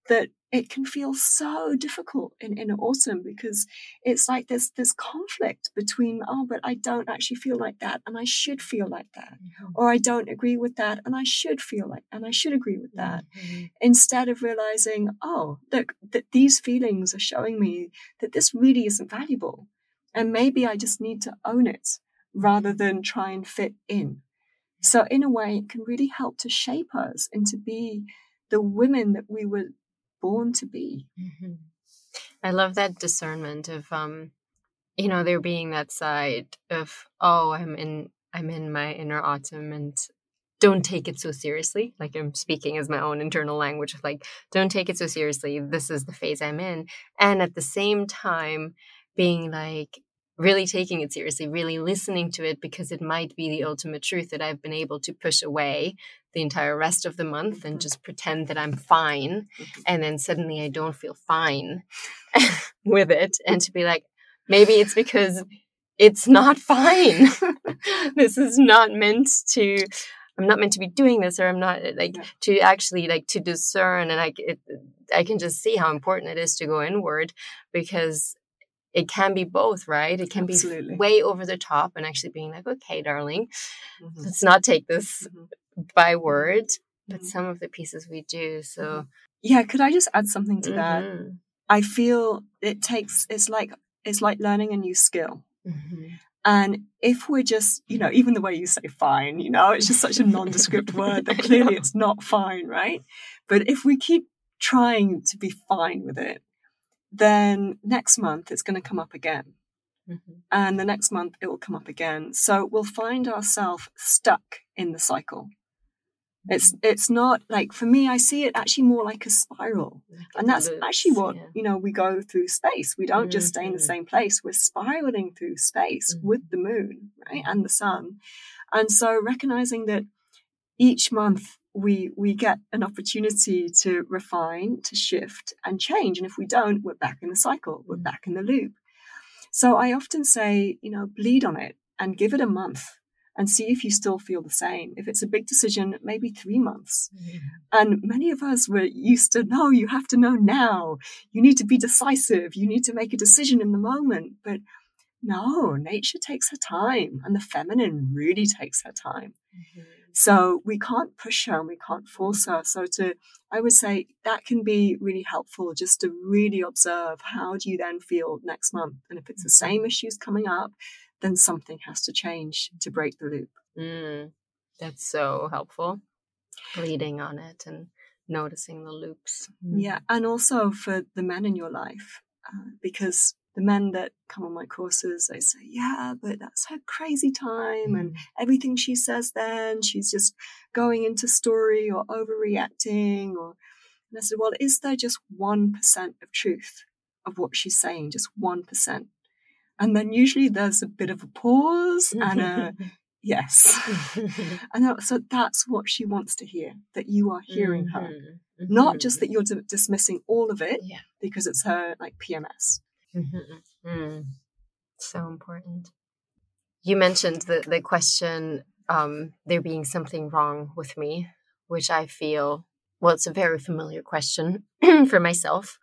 S2: that it can feel so difficult in, in autumn because it's like there's this conflict between oh but i don't actually feel like that and i should feel like that mm-hmm. or i don't agree with that and i should feel like and i should agree with that mm-hmm. instead of realizing oh look that these feelings are showing me that this really isn't valuable and maybe i just need to own it rather than try and fit in so in a way it can really help to shape us and to be the women that we were born to be. Mm-hmm.
S1: I love that discernment of, um, you know, there being that side of, oh, I'm in, I'm in my inner autumn, and don't take it so seriously. Like I'm speaking as my own internal language of like, don't take it so seriously. This is the phase I'm in, and at the same time, being like, really taking it seriously, really listening to it because it might be the ultimate truth that I've been able to push away the entire rest of the month and mm-hmm. just pretend that I'm fine. Mm-hmm. And then suddenly I don't feel fine with it. And to be like, maybe it's because it's not fine. this is not meant to. I'm not meant to be doing this, or I'm not like yeah. to actually like to discern, and I it, I can just see how important it is to go inward because it can be both, right? It can Absolutely. be way over the top and actually being like, okay, darling, mm-hmm. let's not take this mm-hmm. by word, but mm-hmm. some of the pieces we do. So, mm-hmm.
S2: yeah, could I just add something to that? Mm-hmm. I feel it takes, it's like, it's like learning a new skill. Mm-hmm. And if we're just, you know, even the way you say fine, you know, it's just such a nondescript word that clearly it's not fine, right? But if we keep trying to be fine with it, then next month it's going to come up again. Mm-hmm. And the next month it will come up again. So we'll find ourselves stuck in the cycle. Mm-hmm. It's it's not like for me, I see it actually more like a spiral. Like and that's loops, actually what, yeah. you know, we go through space. We don't mm-hmm. just stay in the mm-hmm. same place. We're spiraling through space with mm-hmm. the moon, right? And the sun. And so recognizing that each month we we get an opportunity to refine, to shift and change. And if we don't, we're back in the cycle, we're mm. back in the loop. So I often say, you know, bleed on it and give it a month and see if you still feel the same. If it's a big decision, maybe three months. Mm. And many of us were used to, no, you have to know now. You need to be decisive. You need to make a decision in the moment. But no, nature takes her time and the feminine really takes her time. Mm-hmm. So we can't push her and we can't force her. So to, I would say that can be really helpful just to really observe how do you then feel next month? And if it's the same issues coming up, then something has to change to break the loop.
S1: Mm, that's so helpful. Leading on it and noticing the loops.
S2: Mm. Yeah. And also for the men in your life, uh, because the men that come on my courses, they say, yeah, but that's her crazy time. And mm. everything she says then, she's just going into story or overreacting. Or, and I said, well, is there just 1% of truth of what she's saying? Just 1%. And then usually there's a bit of a pause and a yes. and so that's what she wants to hear that you are hearing mm-hmm. her. Mm-hmm. Not just that you're d- dismissing all of it yeah. because it's her like PMS.
S1: Mm-hmm. Mm. So important. You mentioned the, the question um, there being something wrong with me, which I feel, well, it's a very familiar question for myself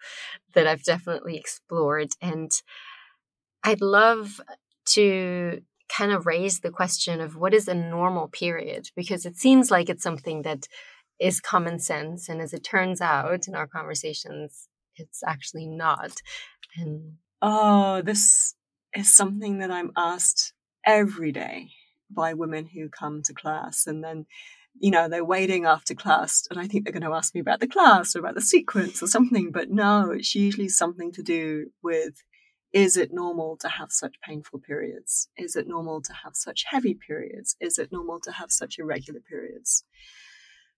S1: that I've definitely explored. And I'd love to kind of raise the question of what is a normal period because it seems like it's something that is common sense. And as it turns out in our conversations, it's actually not. And
S2: oh, this is something that I'm asked every day by women who come to class. And then, you know, they're waiting after class, and I think they're going to ask me about the class or about the sequence or something. But no, it's usually something to do with is it normal to have such painful periods? Is it normal to have such heavy periods? Is it normal to have such irregular periods?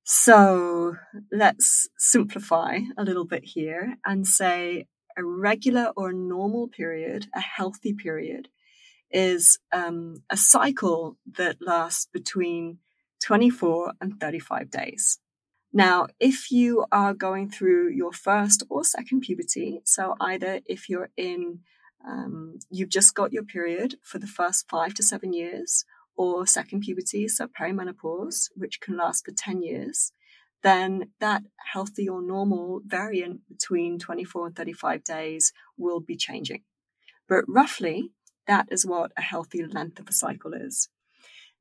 S2: So let's simplify a little bit here and say a regular or normal period, a healthy period, is um, a cycle that lasts between 24 and 35 days. Now, if you are going through your first or second puberty, so either if you're in, um, you've just got your period for the first five to seven years, or second puberty, so perimenopause, which can last for 10 years, then that healthy or normal variant between 24 and 35 days will be changing. But roughly, that is what a healthy length of a cycle is.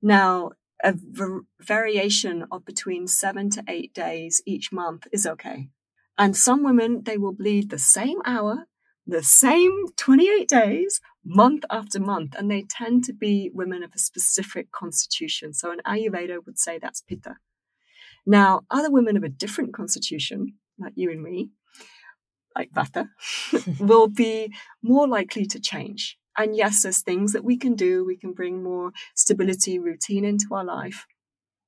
S2: Now, a v- variation of between seven to eight days each month is okay. And some women, they will bleed the same hour, the same 28 days, month after month, and they tend to be women of a specific constitution. So an Ayurveda would say that's Pitta. Now, other women of a different constitution, like you and me, like Vata, will be more likely to change. And yes, there's things that we can do. We can bring more stability, routine into our life.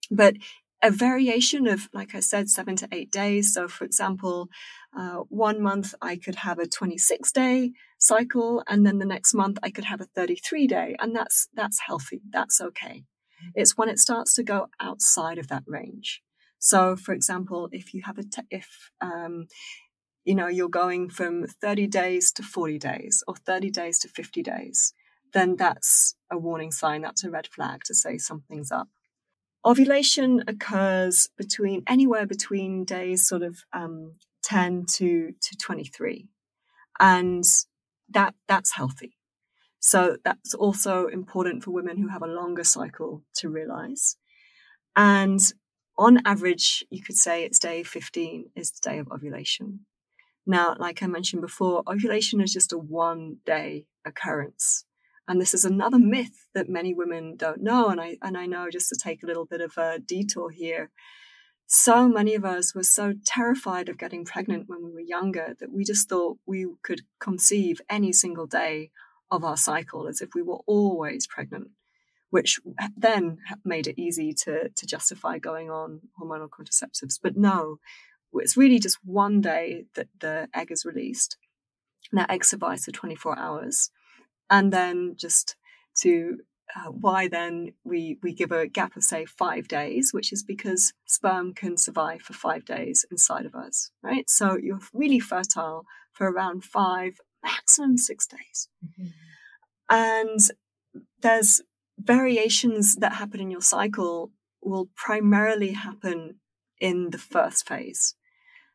S2: But a variation of, like I said, seven to eight days. So, for example, uh, one month I could have a 26 day cycle, and then the next month I could have a 33 day, and that's that's healthy. That's okay. It's when it starts to go outside of that range. So, for example, if you have a te- if um, you know you're going from 30 days to 40 days or 30 days to 50 days, then that's a warning sign. That's a red flag to say something's up. Ovulation occurs between anywhere between days sort of um, 10 to, to 23. And that that's healthy. So that's also important for women who have a longer cycle to realize. And on average, you could say it's day 15 is the day of ovulation. Now, like I mentioned before, ovulation is just a one day occurrence. And this is another myth that many women don't know. And I, and I know just to take a little bit of a detour here, so many of us were so terrified of getting pregnant when we were younger that we just thought we could conceive any single day of our cycle as if we were always pregnant which then made it easy to, to justify going on hormonal contraceptives. But no, it's really just one day that the egg is released. That egg survives for 24 hours. And then just to uh, why then we, we give a gap of, say, five days, which is because sperm can survive for five days inside of us, right? So you're really fertile for around five, maximum six days. Mm-hmm. And there's variations that happen in your cycle will primarily happen in the first phase.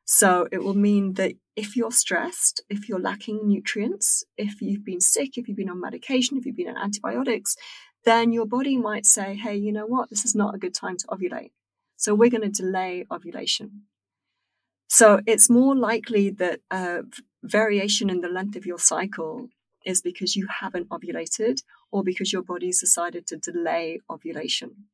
S2: So it will mean that if you're stressed, if you're lacking nutrients, if you've been sick, if you've been on medication, if you've been on antibiotics, then your body might say, hey, you know what? This is not a good time to ovulate. So we're going to delay ovulation. So it's more likely that uh, variation in the length of your cycle is because you haven't ovulated or because your body's decided to delay ovulation.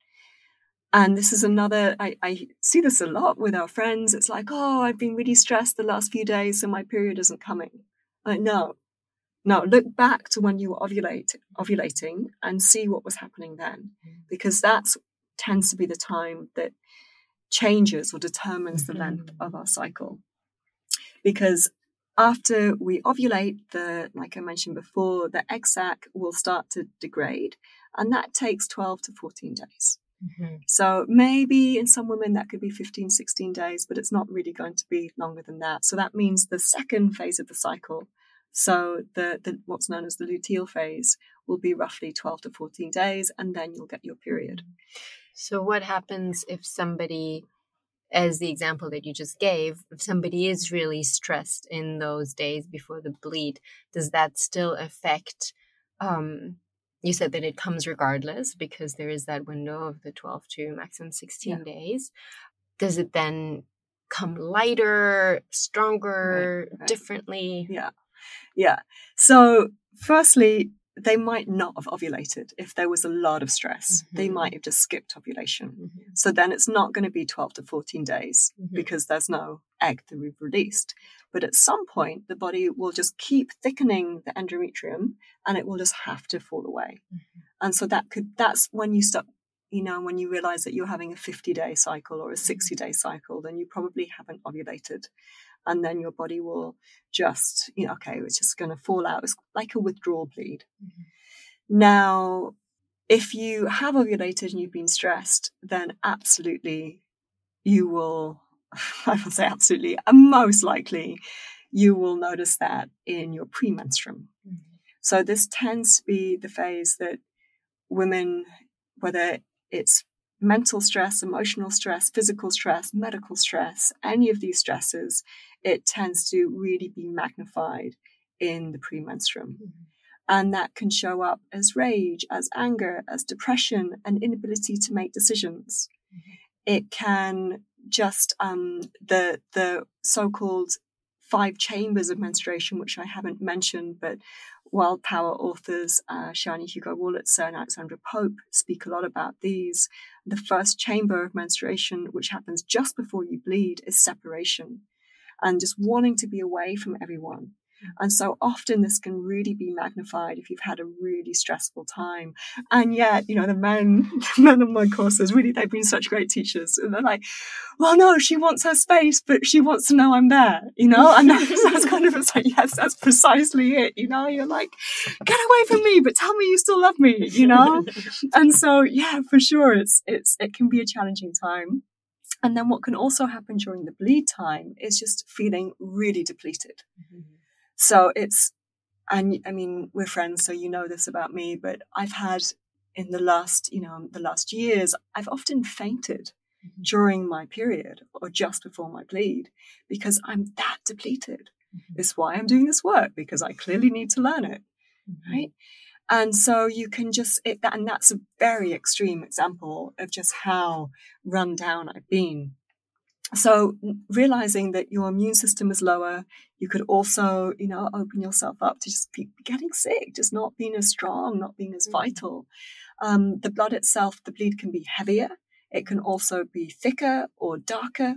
S2: And mm. this is another, I, I, see this a lot with our friends. It's like, oh, I've been really stressed the last few days, so my period isn't coming. Like, no, no, look back to when you were ovulate, ovulating and see what was happening then, mm. because that tends to be the time that changes or determines the mm-hmm. length of our cycle. Because after we ovulate, the like I mentioned before, the egg sac will start to degrade, and that takes 12 to 14 days. Mm-hmm. So maybe in some women that could be 15, 16 days, but it's not really going to be longer than that. So that means the second phase of the cycle, so the, the what's known as the luteal phase, will be roughly 12 to 14 days, and then you'll get your period.
S1: So what happens if somebody as the example that you just gave, if somebody is really stressed in those days before the bleed, does that still affect? Um, you said that it comes regardless because there is that window of the 12 to maximum 16 yeah. days. does it then come lighter, stronger, right, right. differently?
S2: Yeah. Yeah. So, firstly, they might not have ovulated if there was a lot of stress. Mm-hmm. They might have just skipped ovulation. Mm-hmm. So then it's not going to be 12 to 14 days mm-hmm. because there's no egg to be released. But at some point, the body will just keep thickening the endometrium and it will just have to fall away. Mm-hmm. And so that could, that's when you start, you know, when you realize that you're having a 50 day cycle or a 60 day cycle, then you probably haven't ovulated and then your body will just, you know, okay, it's just going to fall out. It's like a withdrawal bleed. Mm-hmm. Now, if you have ovulated and you've been stressed, then absolutely you will, I will say absolutely, and most likely you will notice that in your premenstruum. Mm-hmm. So this tends to be the phase that women, whether it's mental stress, emotional stress, physical stress, medical stress, any of these stresses, it tends to really be magnified in the premenstruum. Mm-hmm. And that can show up as rage, as anger, as depression, and inability to make decisions. Mm-hmm. It can just um, the the so-called five chambers of menstruation, which I haven't mentioned, but Wild Power authors uh, Sjanie Hugo Wurlitzer and Alexandra Pope speak a lot about these. The first chamber of menstruation, which happens just before you bleed, is separation and just wanting to be away from everyone. And so often this can really be magnified if you've had a really stressful time. And yet, you know, the men, the men on my courses, really, they've been such great teachers. And they're like, well, no, she wants her space, but she wants to know I'm there, you know? And that's, that's kind of, it's like, yes, that's precisely it. You know, you're like, get away from me, but tell me you still love me, you know? and so, yeah, for sure, it's, it's, it can be a challenging time. And then what can also happen during the bleed time is just feeling really depleted. Mm-hmm. So it's, and I mean, we're friends, so you know this about me, but I've had in the last, you know, the last years, I've often fainted mm-hmm. during my period or just before my bleed because I'm that depleted. Mm-hmm. It's why I'm doing this work because I clearly need to learn it. Mm-hmm. Right. And so you can just, it, and that's a very extreme example of just how run down I've been so realizing that your immune system is lower, you could also, you know, open yourself up to just getting sick, just not being as strong, not being as mm. vital. Um, the blood itself, the bleed can be heavier. It can also be thicker or darker.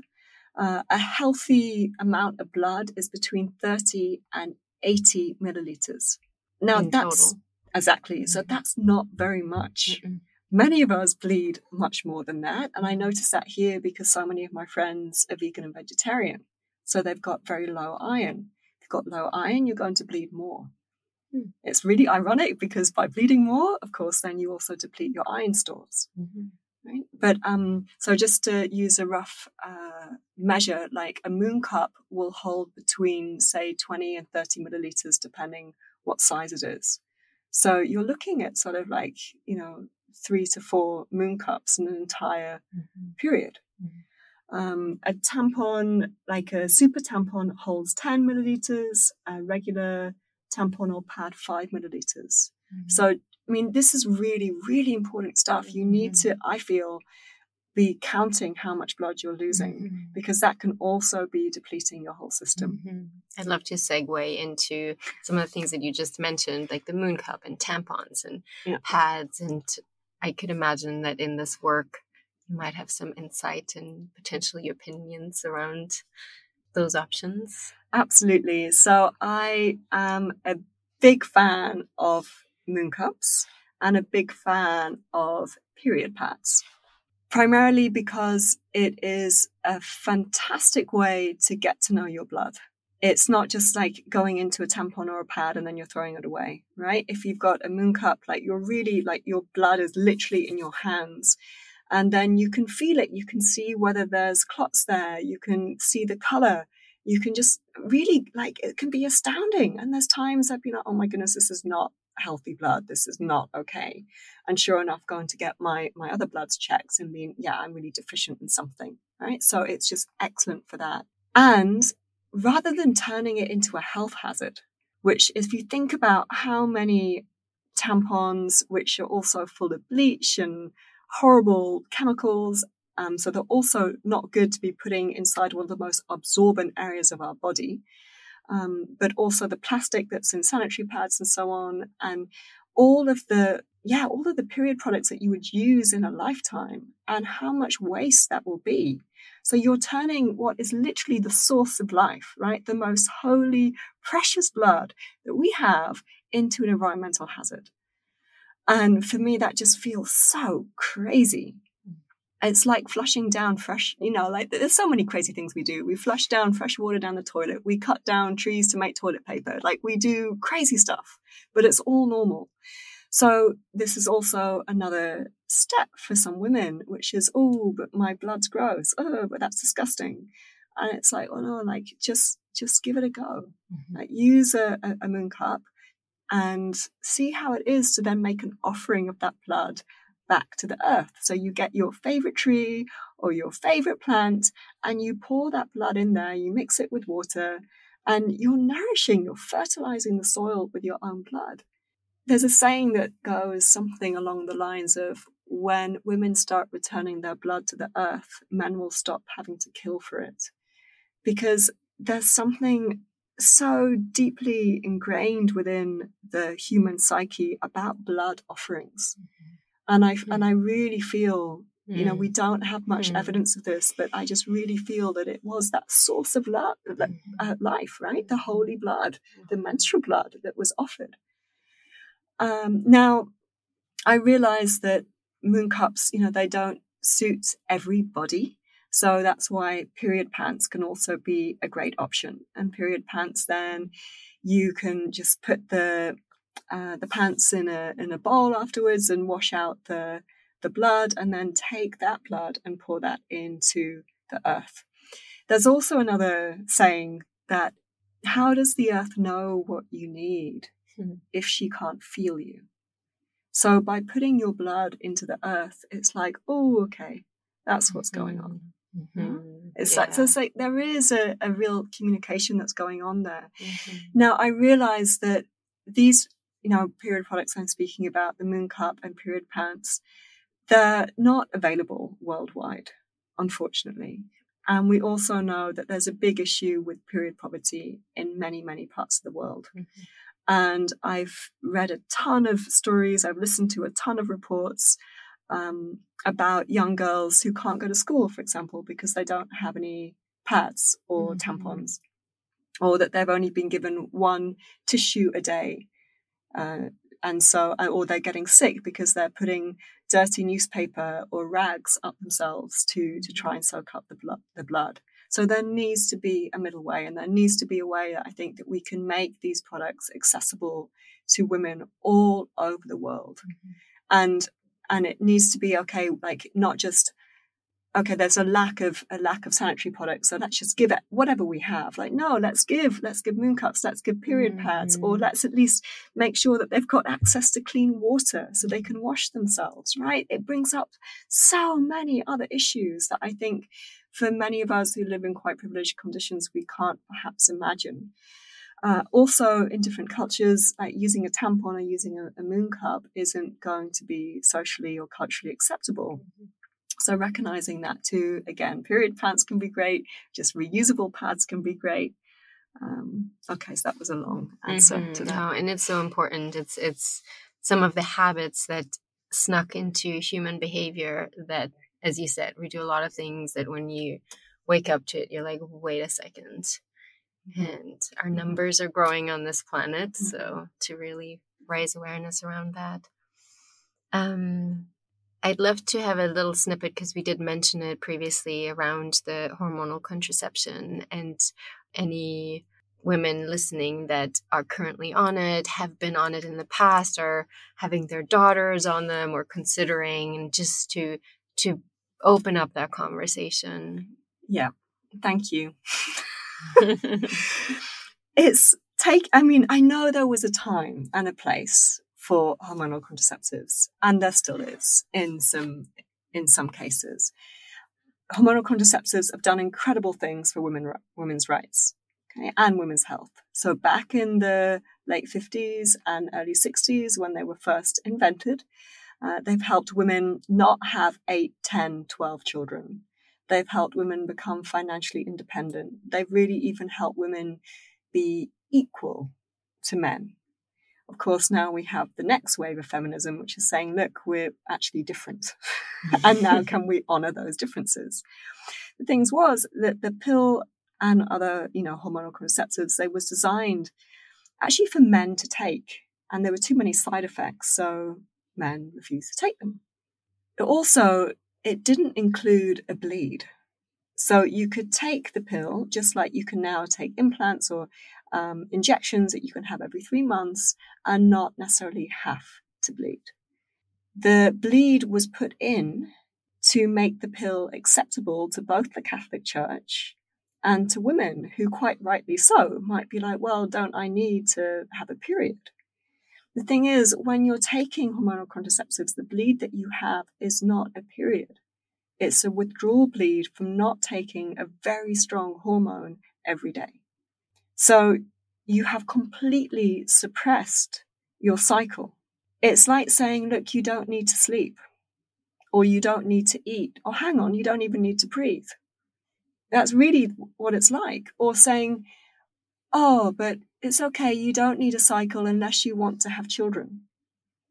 S2: Uh, a healthy amount of blood is between 30 and 80 milliliters. Now In that's total. exactly, so that's not very much. Mm-mm. Many of us bleed much more than that. And I notice that here because so many of my friends are vegan and vegetarian. So they've got very low iron. If you've got low iron, you're going to bleed more. Hmm. It's really ironic because by bleeding more, of course, then you also deplete your iron stores. Mm-hmm. Right? But um, so just to use a rough uh, measure, like a moon cup will hold between, say, 20 and 30 milliliters, depending what size it is. So you're looking at sort of like, you know, three to four moon cups in an entire mm-hmm. period. Mm-hmm. Um, a tampon, like a super tampon, holds 10 milliliters, a regular tampon or pad, five milliliters. Mm-hmm. So, I mean, this is really, really important stuff. You need to, mm-hmm. I feel, be counting how much blood you're losing mm-hmm. because that can also be depleting your whole system.
S1: Mm-hmm. I'd love to segue into some of the things that you just mentioned, like the moon cup and tampons and yeah. pads and I could imagine that in this work, you might have some insight and potentially opinions around those options.
S2: Absolutely. So I am a big fan of moon cups and a big fan of period pads, primarily because it is a fantastic way to get to know your blood it's not just like going into a tampon or a pad and then you're throwing it away, right? If you've got a moon cup, like you're really like your blood is literally in your hands. And then you can feel it. You can see whether there's clots there. You can see the color. You can just really like it can be astounding. And there's times I've been like, oh my goodness, this is not healthy blood. This is not okay. And sure enough, going to get my my other bloods checked and being, yeah, I'm really deficient in something. Right. So it's just excellent for that. And rather than turning it into a health hazard, which if you think about how many tampons, which are also full of bleach and horrible chemicals, Um, so they're also not good to be putting inside one of the most absorbent areas of our body. Um, but also the plastic that's in sanitary pads and so on, and all of the yeah, all of the period products that you would use in a lifetime and how much waste that will be. So you're turning what is literally the source of life, right? The most holy, precious blood that we have into an environmental hazard. And for me, that just feels so crazy. It's like flushing down fresh, you know, like there's so many crazy things we do. We flush down fresh water down the toilet. We cut down trees to make toilet paper. Like we do crazy stuff, but it's all normal. So this is also another step for some women, which is, oh, but my blood's gross. Oh, but that's disgusting. And it's like, oh no, like just just give it a go. Mm-hmm. Like use a, a, a moon cup and see how it is to then make an offering of that blood back to the earth. So you get your favorite tree or your favorite plant and you pour that blood in there, you mix it with water, and you're nourishing, you're fertilizing the soil with your own blood. There's a saying that goes something along the lines of when women start returning their blood to the earth, men will stop having to kill for it. Because there's something so deeply ingrained within the human psyche about blood offerings. Mm-hmm. And I mm-hmm. and I really feel, mm-hmm. you know, we mm. don't have much mm. evidence of this, but I just really feel that it was that source of love, mm-hmm. uh, life, right? The holy blood, the menstrual blood that was offered. Um, now, I realize that moon cups, you know, they don't suit everybody. So that's why period pants can also be a great option. And period pants, then you can just put the uh, the pants in a in a bowl afterwards and wash out the the blood, and then take that blood and pour that into the earth. There's also another saying that how does the earth know what you need? mm-hmm. if she can't feel you. So by putting your blood into the earth, it's like, oh, okay, that's what's going on. Mm-hmm. mm-hmm. It's yeah. like so. It's like there is a, a real communication that's going on there. Mm-hmm. Now I realize that these, you know, period products I'm speaking about, the Moon Cup and period pants, they're not available worldwide, unfortunately. And we also know that there's a big issue with period poverty in many, many parts of the world. Mm-hmm. And I've read a ton of stories, I've listened to a ton of reports um, about young girls who can't go to school, for example, because they don't have any pads or mm-hmm. tampons, or that they've only been given one tissue a day. Uh, and so, uh, or they're getting sick because they're putting dirty newspaper or rags up themselves to to try and soak up the blood. The blood. So there needs to be a middle way, and there needs to be a way that I think that we can make these products accessible to women all over the world, mm-hmm. and and it needs to be okay, like not just okay, there's a lack of a lack of sanitary products, so let's just give it whatever we have. Like, no, let's give, let's give moon cups, let's give period mm-hmm. pads, or mm-hmm. let's at least make sure that they've got access to clean water so they can wash themselves, right? It brings up so many other issues that I think for many of us who live in quite privileged conditions, we can't perhaps imagine. Uh, also, in different cultures, like using a tampon or using a, a, moon cup isn't going to be socially or culturally acceptable. So, recognizing that too, again, period pads can be great, just reusable pads can be great. Um, okay, so that was a long answer mm-hmm. to that.
S1: No, and it's so important. It's it's some of the habits that snuck into human behavior that as you said, we do a lot of things that when you wake up to it, you're like, wait a 2nd mm-hmm. And our numbers are growing on this planet. Mm-hmm. So to really raise awareness around that. Um, I'd love to have a little snippet because we did mention it previously around the hormonal contraception and any women listening that are currently on it, have been on it in the past, or having their daughters on them, or considering, just to to open up that conversation.
S2: Yeah, thank you. it's take, I mean, I know there was a time and a place for hormonal contraceptives, and there still is in some in some cases. Hormonal contraceptives have done incredible things for women women's rights okay, and women's health. So back in the late 50s and early 60s, when they were first invented, Uh, they've helped women not have 8, 10, 12 children. They've helped women become financially independent. They've really even helped women be equal to men. Of course, now we have the next wave of feminism, which is saying, look, we're actually different. and now can we honor those differences? The things was that the pill and other, you know, hormonal contraceptives, they was designed actually for men to take. And there were too many side effects, so men refused to take them. But also, it didn't include a bleed. So you could take the pill just like you can now take implants or um, injections that you can have every three months and not necessarily have to bleed. The bleed was put in to make the pill acceptable to both the Catholic Church and to women who, quite rightly so, might be like, well, don't I need to have a period? The thing is, when you're taking hormonal contraceptives, the bleed that you have is not a period. It's a withdrawal bleed from not taking a very strong hormone every day. So you have completely suppressed your cycle. It's like saying, look, you don't need to sleep, or you don't need to eat, or hang on, you don't even need to breathe. That's really what it's like. Or saying, oh, but it's okay, you don't need a cycle unless you want to have children.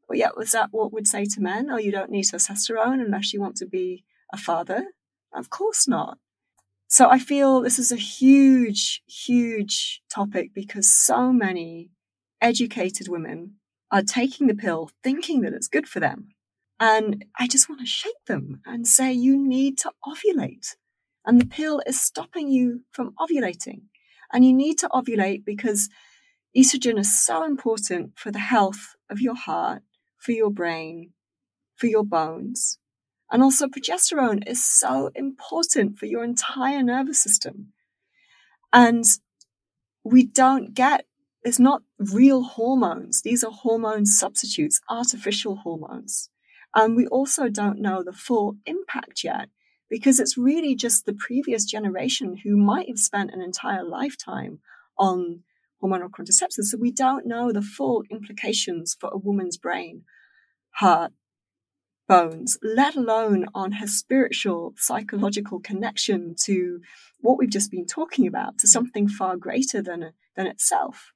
S2: Well, yeah, was that what would say to men? Oh, you don't need testosterone unless you want to be a father? Of course not. So I feel this is a huge, huge topic because so many educated women are taking the pill thinking that it's good for them. And I just want to shake them and say, you need to ovulate. And the pill is stopping you from ovulating. And you need to ovulate because estrogen is so important for the health of your heart, for your brain, for your bones. And also, progesterone is so important for your entire nervous system. And we don't get, it's not real hormones. These are hormone substitutes, artificial hormones. And we also don't know the full impact yet because it's really just the previous generation who might have spent an entire lifetime on hormonal contraceptives. So we don't know the full implications for a woman's brain, heart, bones, let alone on her spiritual, psychological connection to what we've just been talking about, to something far greater than, than itself.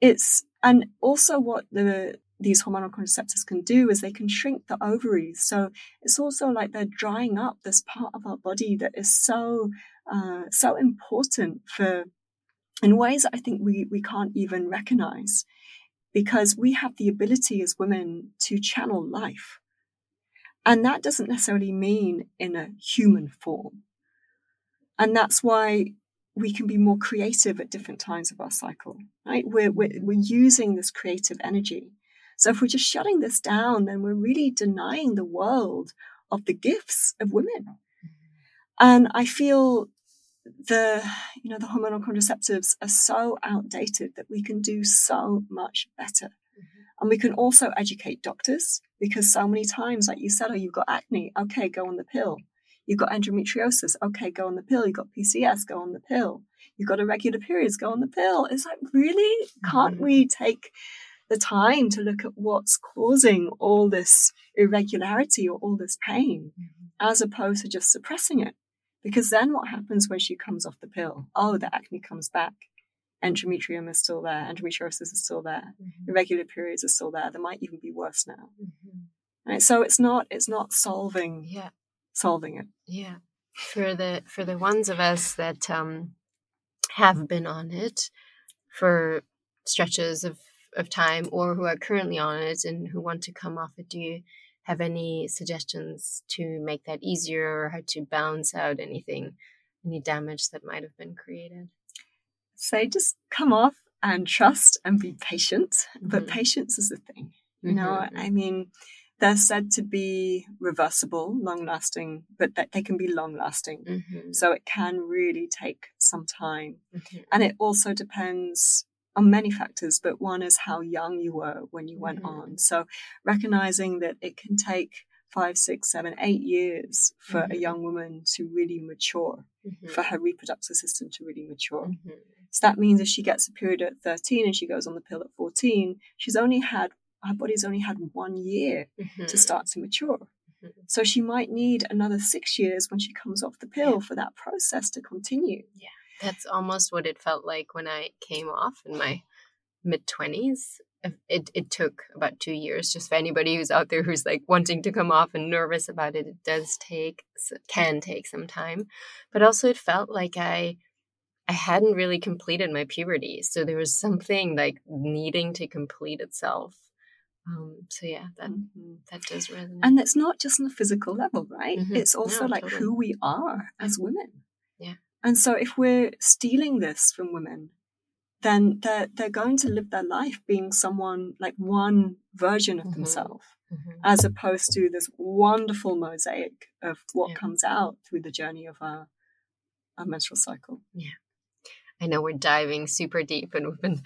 S2: It's, and also what the, these hormonal contraceptives can do is they can shrink the ovaries. So it's also like they're drying up this part of our body that is so, uh, so important for, in ways that I think we, we can't even recognize because we have the ability as women to channel life. And that doesn't necessarily mean in a human form. And that's why we can be more creative at different times of our cycle, right? We're, we're, we're using this creative energy. So if we're just shutting this down, then we're really denying the world of the gifts of women. And I feel the, you know, the hormonal contraceptives are so outdated that we can do so much better. And we can also educate doctors because so many times, like you said, oh, you've got acne. Okay, go on the pill. You've got endometriosis. Okay, go on the pill. You've got PCS. Go on the pill. You've got irregular periods. Go on the pill. It's like, really? Can't mm-hmm. we take the time to look at what's causing all this irregularity or all this pain mm-hmm. as opposed to just suppressing it? Because then what happens when she comes off the pill? Oh, the acne comes back endometrium is still there, endometriosis is still there, mm-hmm. irregular periods are still there. They might even be worse now. Mm-hmm. Right? So it's not it's not solving
S1: yeah
S2: solving it.
S1: Yeah. For the for the ones of us that um have been on it for stretches of, of time or who are currently on it and who want to come off it, do you have any suggestions to make that easier or how to balance out anything, any damage that might have been created?
S2: Say just come off and trust and be patient. Mm-hmm. But patience is the thing. You mm-hmm. know, I mean, they're said to be reversible, long lasting, but that they can be long lasting. Mm-hmm. So it can really take some time. Mm-hmm. And it also depends on many factors, but one is how young you were when you went mm-hmm. on. So recognizing that it can take five, six, seven, eight years for mm-hmm. a young woman to really mature, mm-hmm. for her reproductive system to really mature. Mm-hmm. So that means if she gets a period at 13 and she goes on the pill at 14, she's only had her body's only had one year
S1: Mhm.
S2: to start to mature.
S1: Mhm.
S2: So she might need another six years when she comes off the pill for that process to continue. Yeah.
S1: That's almost what it felt like when I came off in my mid 20s. It, it took about two years just for anybody who's out there who's like wanting to come off and nervous about it. It does take, can take some time. But also, it felt like I. I hadn't really completed my puberty, so there was something like needing to complete itself. Um, so yeah, that
S2: Mhm.
S1: that does resonate.
S2: And it's not just on the physical level, right?
S1: Mhm.
S2: It's also
S1: No,
S2: like
S1: totally.
S2: who we are as women.
S1: Yeah.
S2: And so if we're stealing this from women, then they're they're going to live their life being someone like one version of
S1: Mhm.
S2: themselves,
S1: Mhm.
S2: as opposed to this wonderful mosaic of what
S1: Yeah.
S2: comes out through the journey of our, our menstrual cycle.
S1: I know we're diving super deep and we've been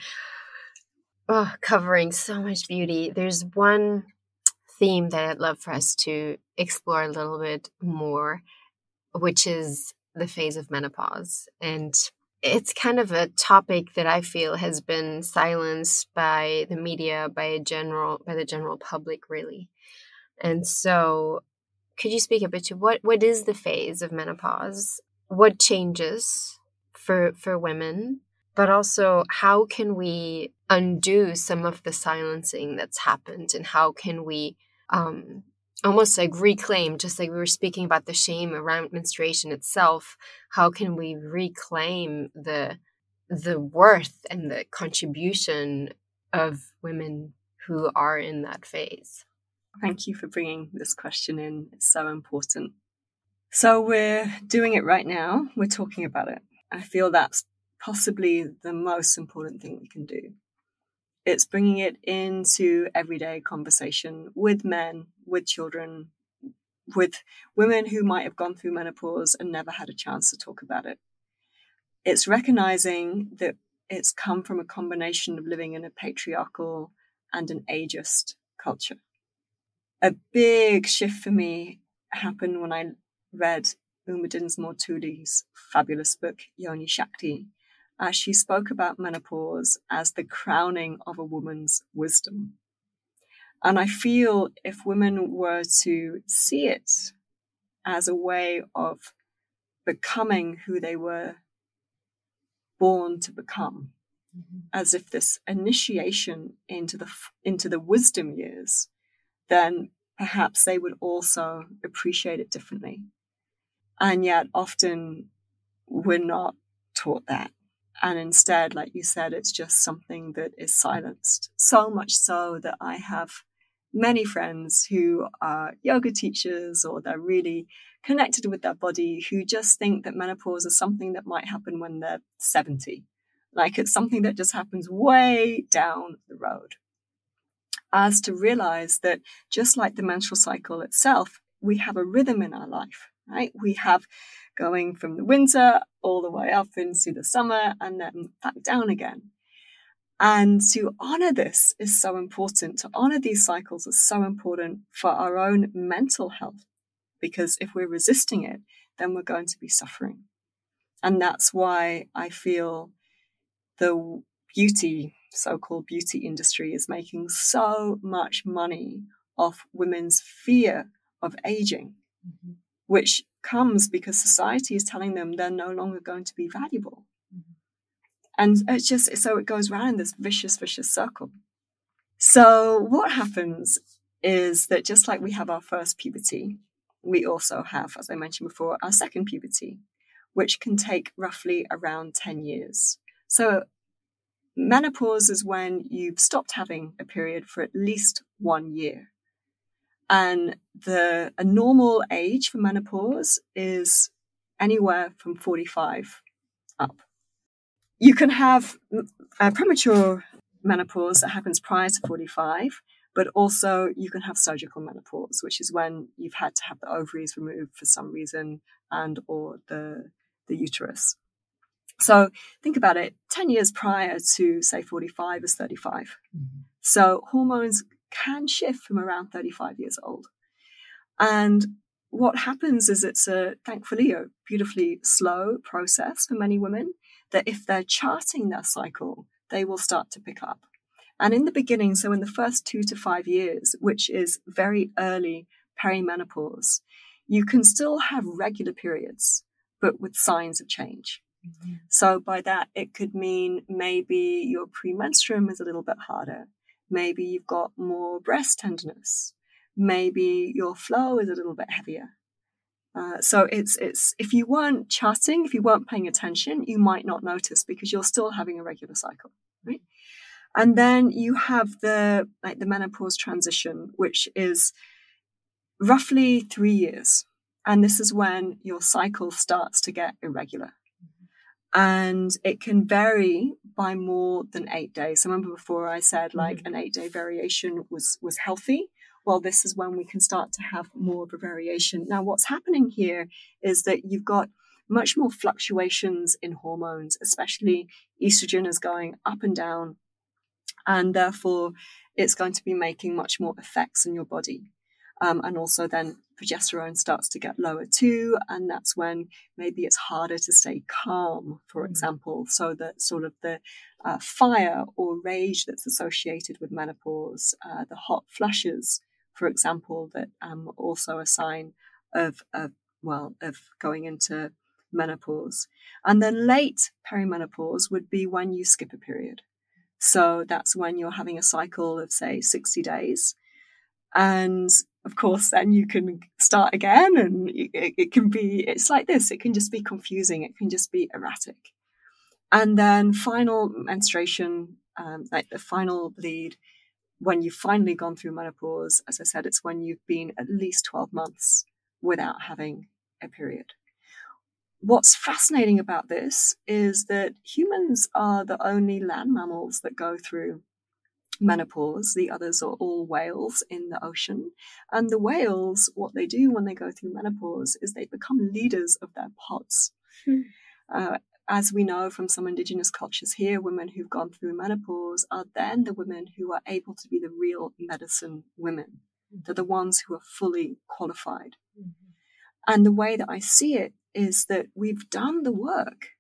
S1: oh, covering so much beauty. There's one theme that I'd love for us to explore a little bit more, which is the phase of menopause. And it's kind of a topic that I feel has been silenced by the media, by a general by the general public really. And so could you speak a bit to what, what is the phase of menopause? What changes for for women but also how can we undo some of the silencing that's happened and how can we um almost like reclaim just like we were speaking about the shame around menstruation itself how can we reclaim the the worth and the contribution of women who are in that phase
S2: Thank you for bringing this question in. It's so important. So we're doing it right now. We're talking about it. I feel that's possibly the most important thing we can do. It's bringing it into everyday conversation with men, with children, with women who might have gone through menopause and never had a chance to talk about it. It's recognizing that it's come from a combination of living in a patriarchal and an ageist culture. A big shift for me happened when I read Uma Dinsmore Tuli's fabulous book, Yoni Shakti, as she spoke about menopause as the crowning of a woman's wisdom. And I feel if women were to see it as a way of becoming who they were born to become, mm-hmm. as if this initiation into the into the wisdom years, then perhaps they would also appreciate it differently. And yet, often we're not taught that. And instead, like you said, it's just something that is silenced. So much so that I have many friends who are yoga teachers or they're really connected with their body who just think that menopause is something that might happen when they're 70. Like it's something that just happens way down the road. As to realize that just like the menstrual cycle itself, we have a rhythm in our life, right? We have going from the winter all the way up into the summer and then back down again. And to honor this is so important. To honor these cycles is so important for our own mental health. Because if we're resisting it, then we're going to be suffering. And that's why I feel the beauty, so called beauty industry, is making so much money off women's fear of aging, mm-hmm. Which comes because society is telling them they're no longer going to be valuable. Mm-hmm. And it's just so it goes round in this vicious, vicious circle. So, what happens is that just like we have our first puberty, we also have, as I mentioned before, our second puberty, which can take roughly around 10 years. So, menopause is when you've stopped having a period for at least one year. And the a normal age for menopause is anywhere from 45 up. You can have a premature menopause that happens prior to 45, but also you can have surgical menopause, which is when you've had to have the ovaries removed for some reason and or the the uterus. So think about it 10 years prior to, say, 45 is 35. Mm-hmm. So hormones can shift from around 35 years old. And what happens is it's a, thankfully, a beautifully slow process for many women that if they're charting their cycle, they will start to pick up. And in the beginning, so in the first two to five years, which is very early perimenopause, you can still have regular periods, but with signs of change. Mm-hmm. So by that, it could mean maybe your premenstruum is a little bit harder. Maybe you've got more breast tenderness. Maybe your flow is a little bit heavier. Uh, so it's it's if you weren't chatting, if you weren't paying attention, you might not notice because you're still having a regular cycle, right? And then you have the like the menopause transition, which is roughly three years, and this is when your cycle starts to get irregular and it can vary by more than eight days. So remember before I said like mm-hmm. an eight day variation was was healthy. Well, this is when we can start to have more of a variation. Now, what's happening here is that you've got much more fluctuations in hormones, especially estrogen is going up and down, and therefore it's going to be making much more effects in your body. Um, and also then progesterone starts to get lower too, and that's when maybe it's harder to stay calm, for mm. example. So that sort of the uh, fire or rage that's associated with menopause, uh, the hot flushes, for example, that um, also a sign of, of well of going into menopause. And then late perimenopause would be when you skip a period. So that's when you're having a cycle of say 60 days. And of course, then you can start again and it, it, can be, it's like this, it can just be confusing, it can just be erratic. And then final menstruation, um, like the final bleed, when you've finally gone through menopause, as I said, it's when you've been at least 12 months without having a period. What's fascinating about this is that humans are the only land mammals that go through menopause. The others are all whales in the ocean. And the whales, what they do when they go through menopause is they become leaders of their pods. Hmm. Uh, as we know from some indigenous cultures here, women who've gone through menopause are then the women who are able to be the real medicine women. Mm-hmm. They're the ones who are fully qualified. Mm-hmm. And the way that I see it is that we've done the work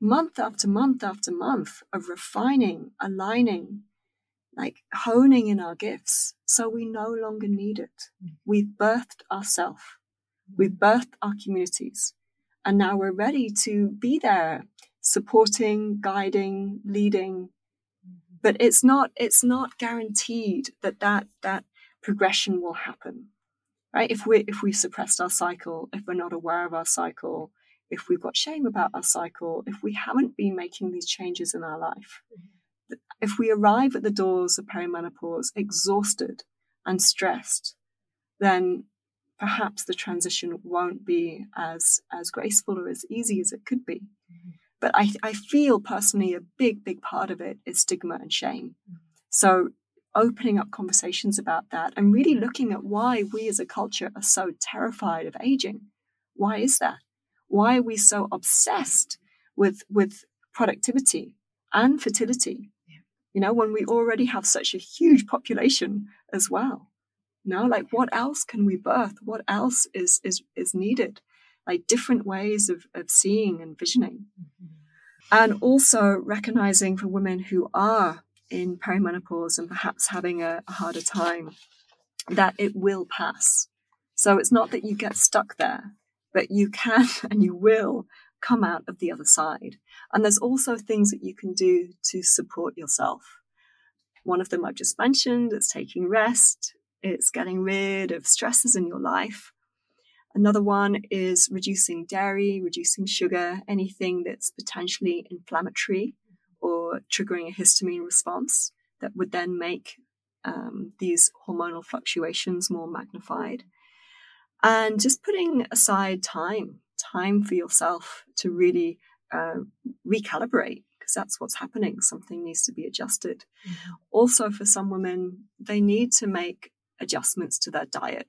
S2: month after month after month of refining, aligning, like honing in our gifts so we no longer need it. Mm. We've birthed ourselves, we've birthed our communities, and now we're ready to be there, supporting, guiding, leading. Mm-hmm. But it's not it's not guaranteed that that that progression will happen, right? If we if we suppressed our cycle, if we're not aware of our cycle, if we've got shame about our cycle, if we haven't been making these changes in our life, mm-hmm if we arrive at the doors of perimenopause exhausted and stressed, then perhaps the transition won't be as as graceful or as easy as it could be. Mm-hmm. But I, I feel personally a big, big part of it is stigma and shame. Mm-hmm. So opening up conversations about that and really looking at why we as a culture are so terrified of aging. Why is that? Why are we so obsessed with with productivity and fertility? You know, when we already have such a huge population as well. You know, like what else can we birth? What else is is is needed? Like different ways of, of seeing and visioning. Mm-hmm. And also recognizing for women who are in perimenopause and perhaps having a, a harder time that it will pass. So it's not that you get stuck there, but you can and you will come out of the other side. And there's also things that you can do to support yourself. One of them I've just mentioned it's taking rest, it's getting rid of stresses in your life. Another one is reducing dairy, reducing sugar, anything that's potentially inflammatory or triggering a histamine response that would then make um, these hormonal fluctuations more magnified. And just putting aside time time for yourself to really uh, recalibrate because that's what's happening. Something needs to be adjusted. Mm-hmm. Also, for some women, they need to make adjustments to their diet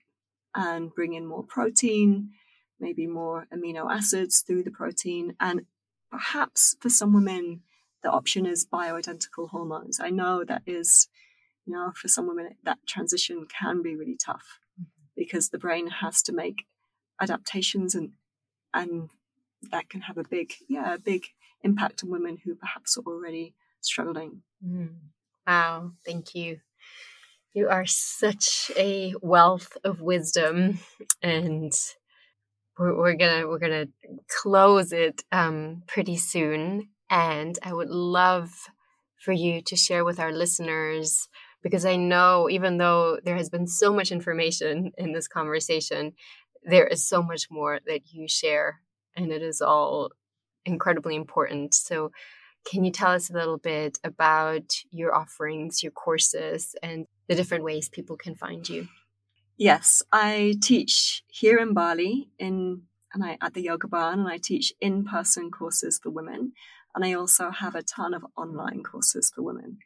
S2: and bring in more protein, maybe more amino acids through the protein. And perhaps for some women, the option is bioidentical hormones. I know that is, you know, for some women, that transition can be really tough mm-hmm. because the brain has to make adaptations and and that can have a big, yeah, a big impact on women who perhaps are already struggling.
S3: Mm.
S1: Wow, thank you. You are such a wealth of wisdom, and we're, we're gonna we're gonna close it um, pretty soon. And I would love for you to share with our listeners because I know even though there has been so much information in this conversation, there is so much more that you share, and it is all incredibly important. So, can you tell us a little bit about your offerings, your courses, and the different ways people can find you?
S2: Yes, I teach here in Bali in and I at the Yoga Barn, and I teach in-person courses for women, and I also have a ton of online courses for women.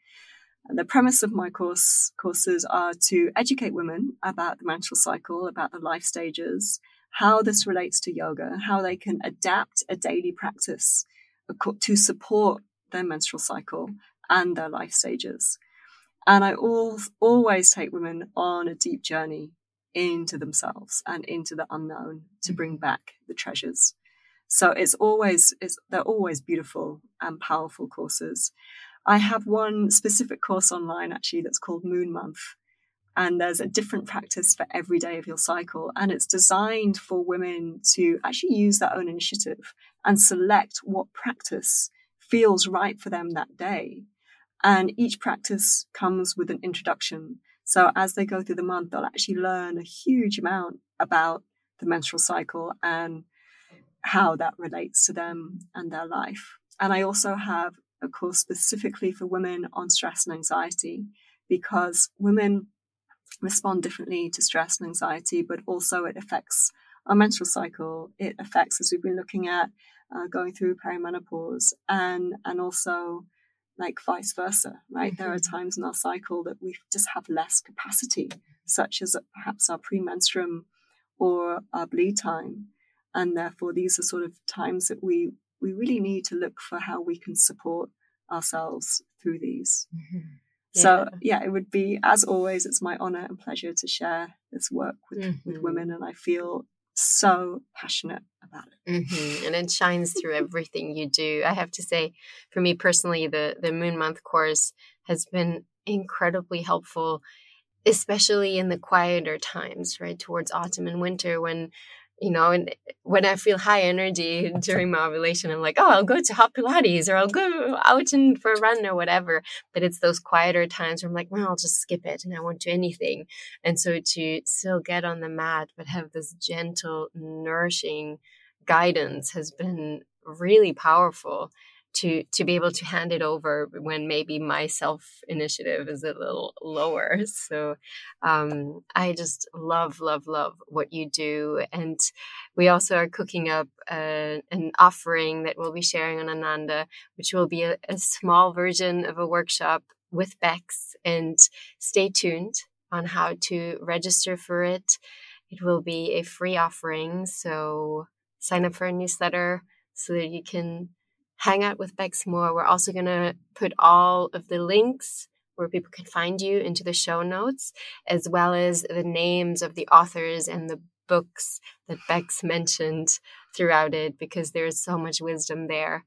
S2: And the premise of my course courses are to educate women about the menstrual cycle, about the life stages, how this relates to yoga, how they can adapt a daily practice to support their menstrual cycle and their life stages. And I all, always take women on a deep journey into themselves and into the unknown to bring mm. back the treasures. So it's always, it's, they're always beautiful and powerful courses. I have one specific course online actually that's called Moon Month. And there's a different practice for every day of your cycle. And it's designed for women to actually use their own initiative and select what practice feels right for them that day. And each practice comes with an introduction. So as they go through the month, they'll actually learn a huge amount about the menstrual cycle and how that relates to them and their life. And I also have a course specifically for women on stress and anxiety because women respond differently to stress and anxiety, but also it affects our menstrual cycle. It affects, as we've been looking at, uh, going through perimenopause and and also like vice versa right mm-hmm. there are mm-hmm. times in our cycle that we just have less capacity such as perhaps our premenstruum or our bleed time and therefore these are sort of times that we we really need to look for how we can support ourselves through these mm-hmm. yeah. so yeah it would be as always it's my honor and pleasure to share this work with, mm-hmm. with women and i feel so passionate about it.
S1: Mm-hmm. And it shines through everything you do. I have to say, for me personally, the, the Moon Month course has been incredibly helpful, especially in the quieter times, right? Towards autumn and winter when you know, and when I feel high energy during my ovulation, I'm like, oh, I'll go to hot Pilates or I'll go out and for a run or whatever. But it's those quieter times where I'm like, well, I'll just skip it and I won't do anything. And so to still get on the mat, but have this gentle, nourishing guidance has been really powerful to to be able to hand it over when maybe my self initiative is a little lower. So um, i just love love love what you do. And we also are cooking up uh, an offering that we'll be sharing on ananda which will be a, a small version of a workshop with bex. And stay tuned on how to register for it. It will be a free offering. So sign up for a newsletter so that you can hang out with Bex more. We're also going to put all of the links where people can find you into the show notes, as well as the names of the authors and the books that Bex mentioned throughout it, because there's so much wisdom there.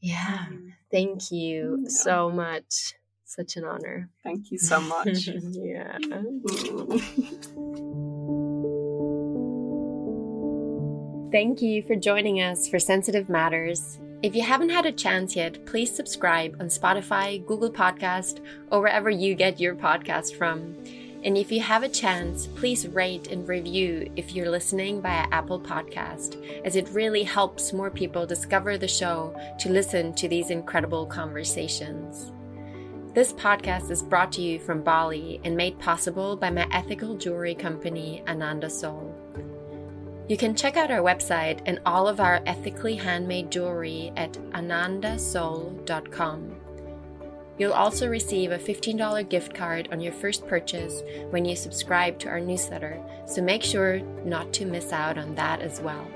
S1: Yeah. Mm. Thank you yeah. so much. Such an honor.
S2: Thank you so much.
S1: yeah. Thank you for joining us for Sensitive Matters. If you haven't had a chance yet, please subscribe on Spotify, Google Podcast, or wherever you get your podcast from. And if you have a chance, please rate and review if you're listening via Apple Podcast, as it really helps more people discover the show to listen to these incredible conversations. This podcast is brought to you from Bali and made possible by my ethical jewelry company, Ananda Soul. You can check out our website and all of our ethically handmade jewelry at anandasoul.com. You'll also receive a $15 gift card on your first purchase when you subscribe to our newsletter, so make sure not to miss out on that as well.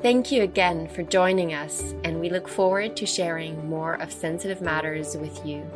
S1: Thank you again for joining us, and we look forward to sharing more of sensitive matters with you.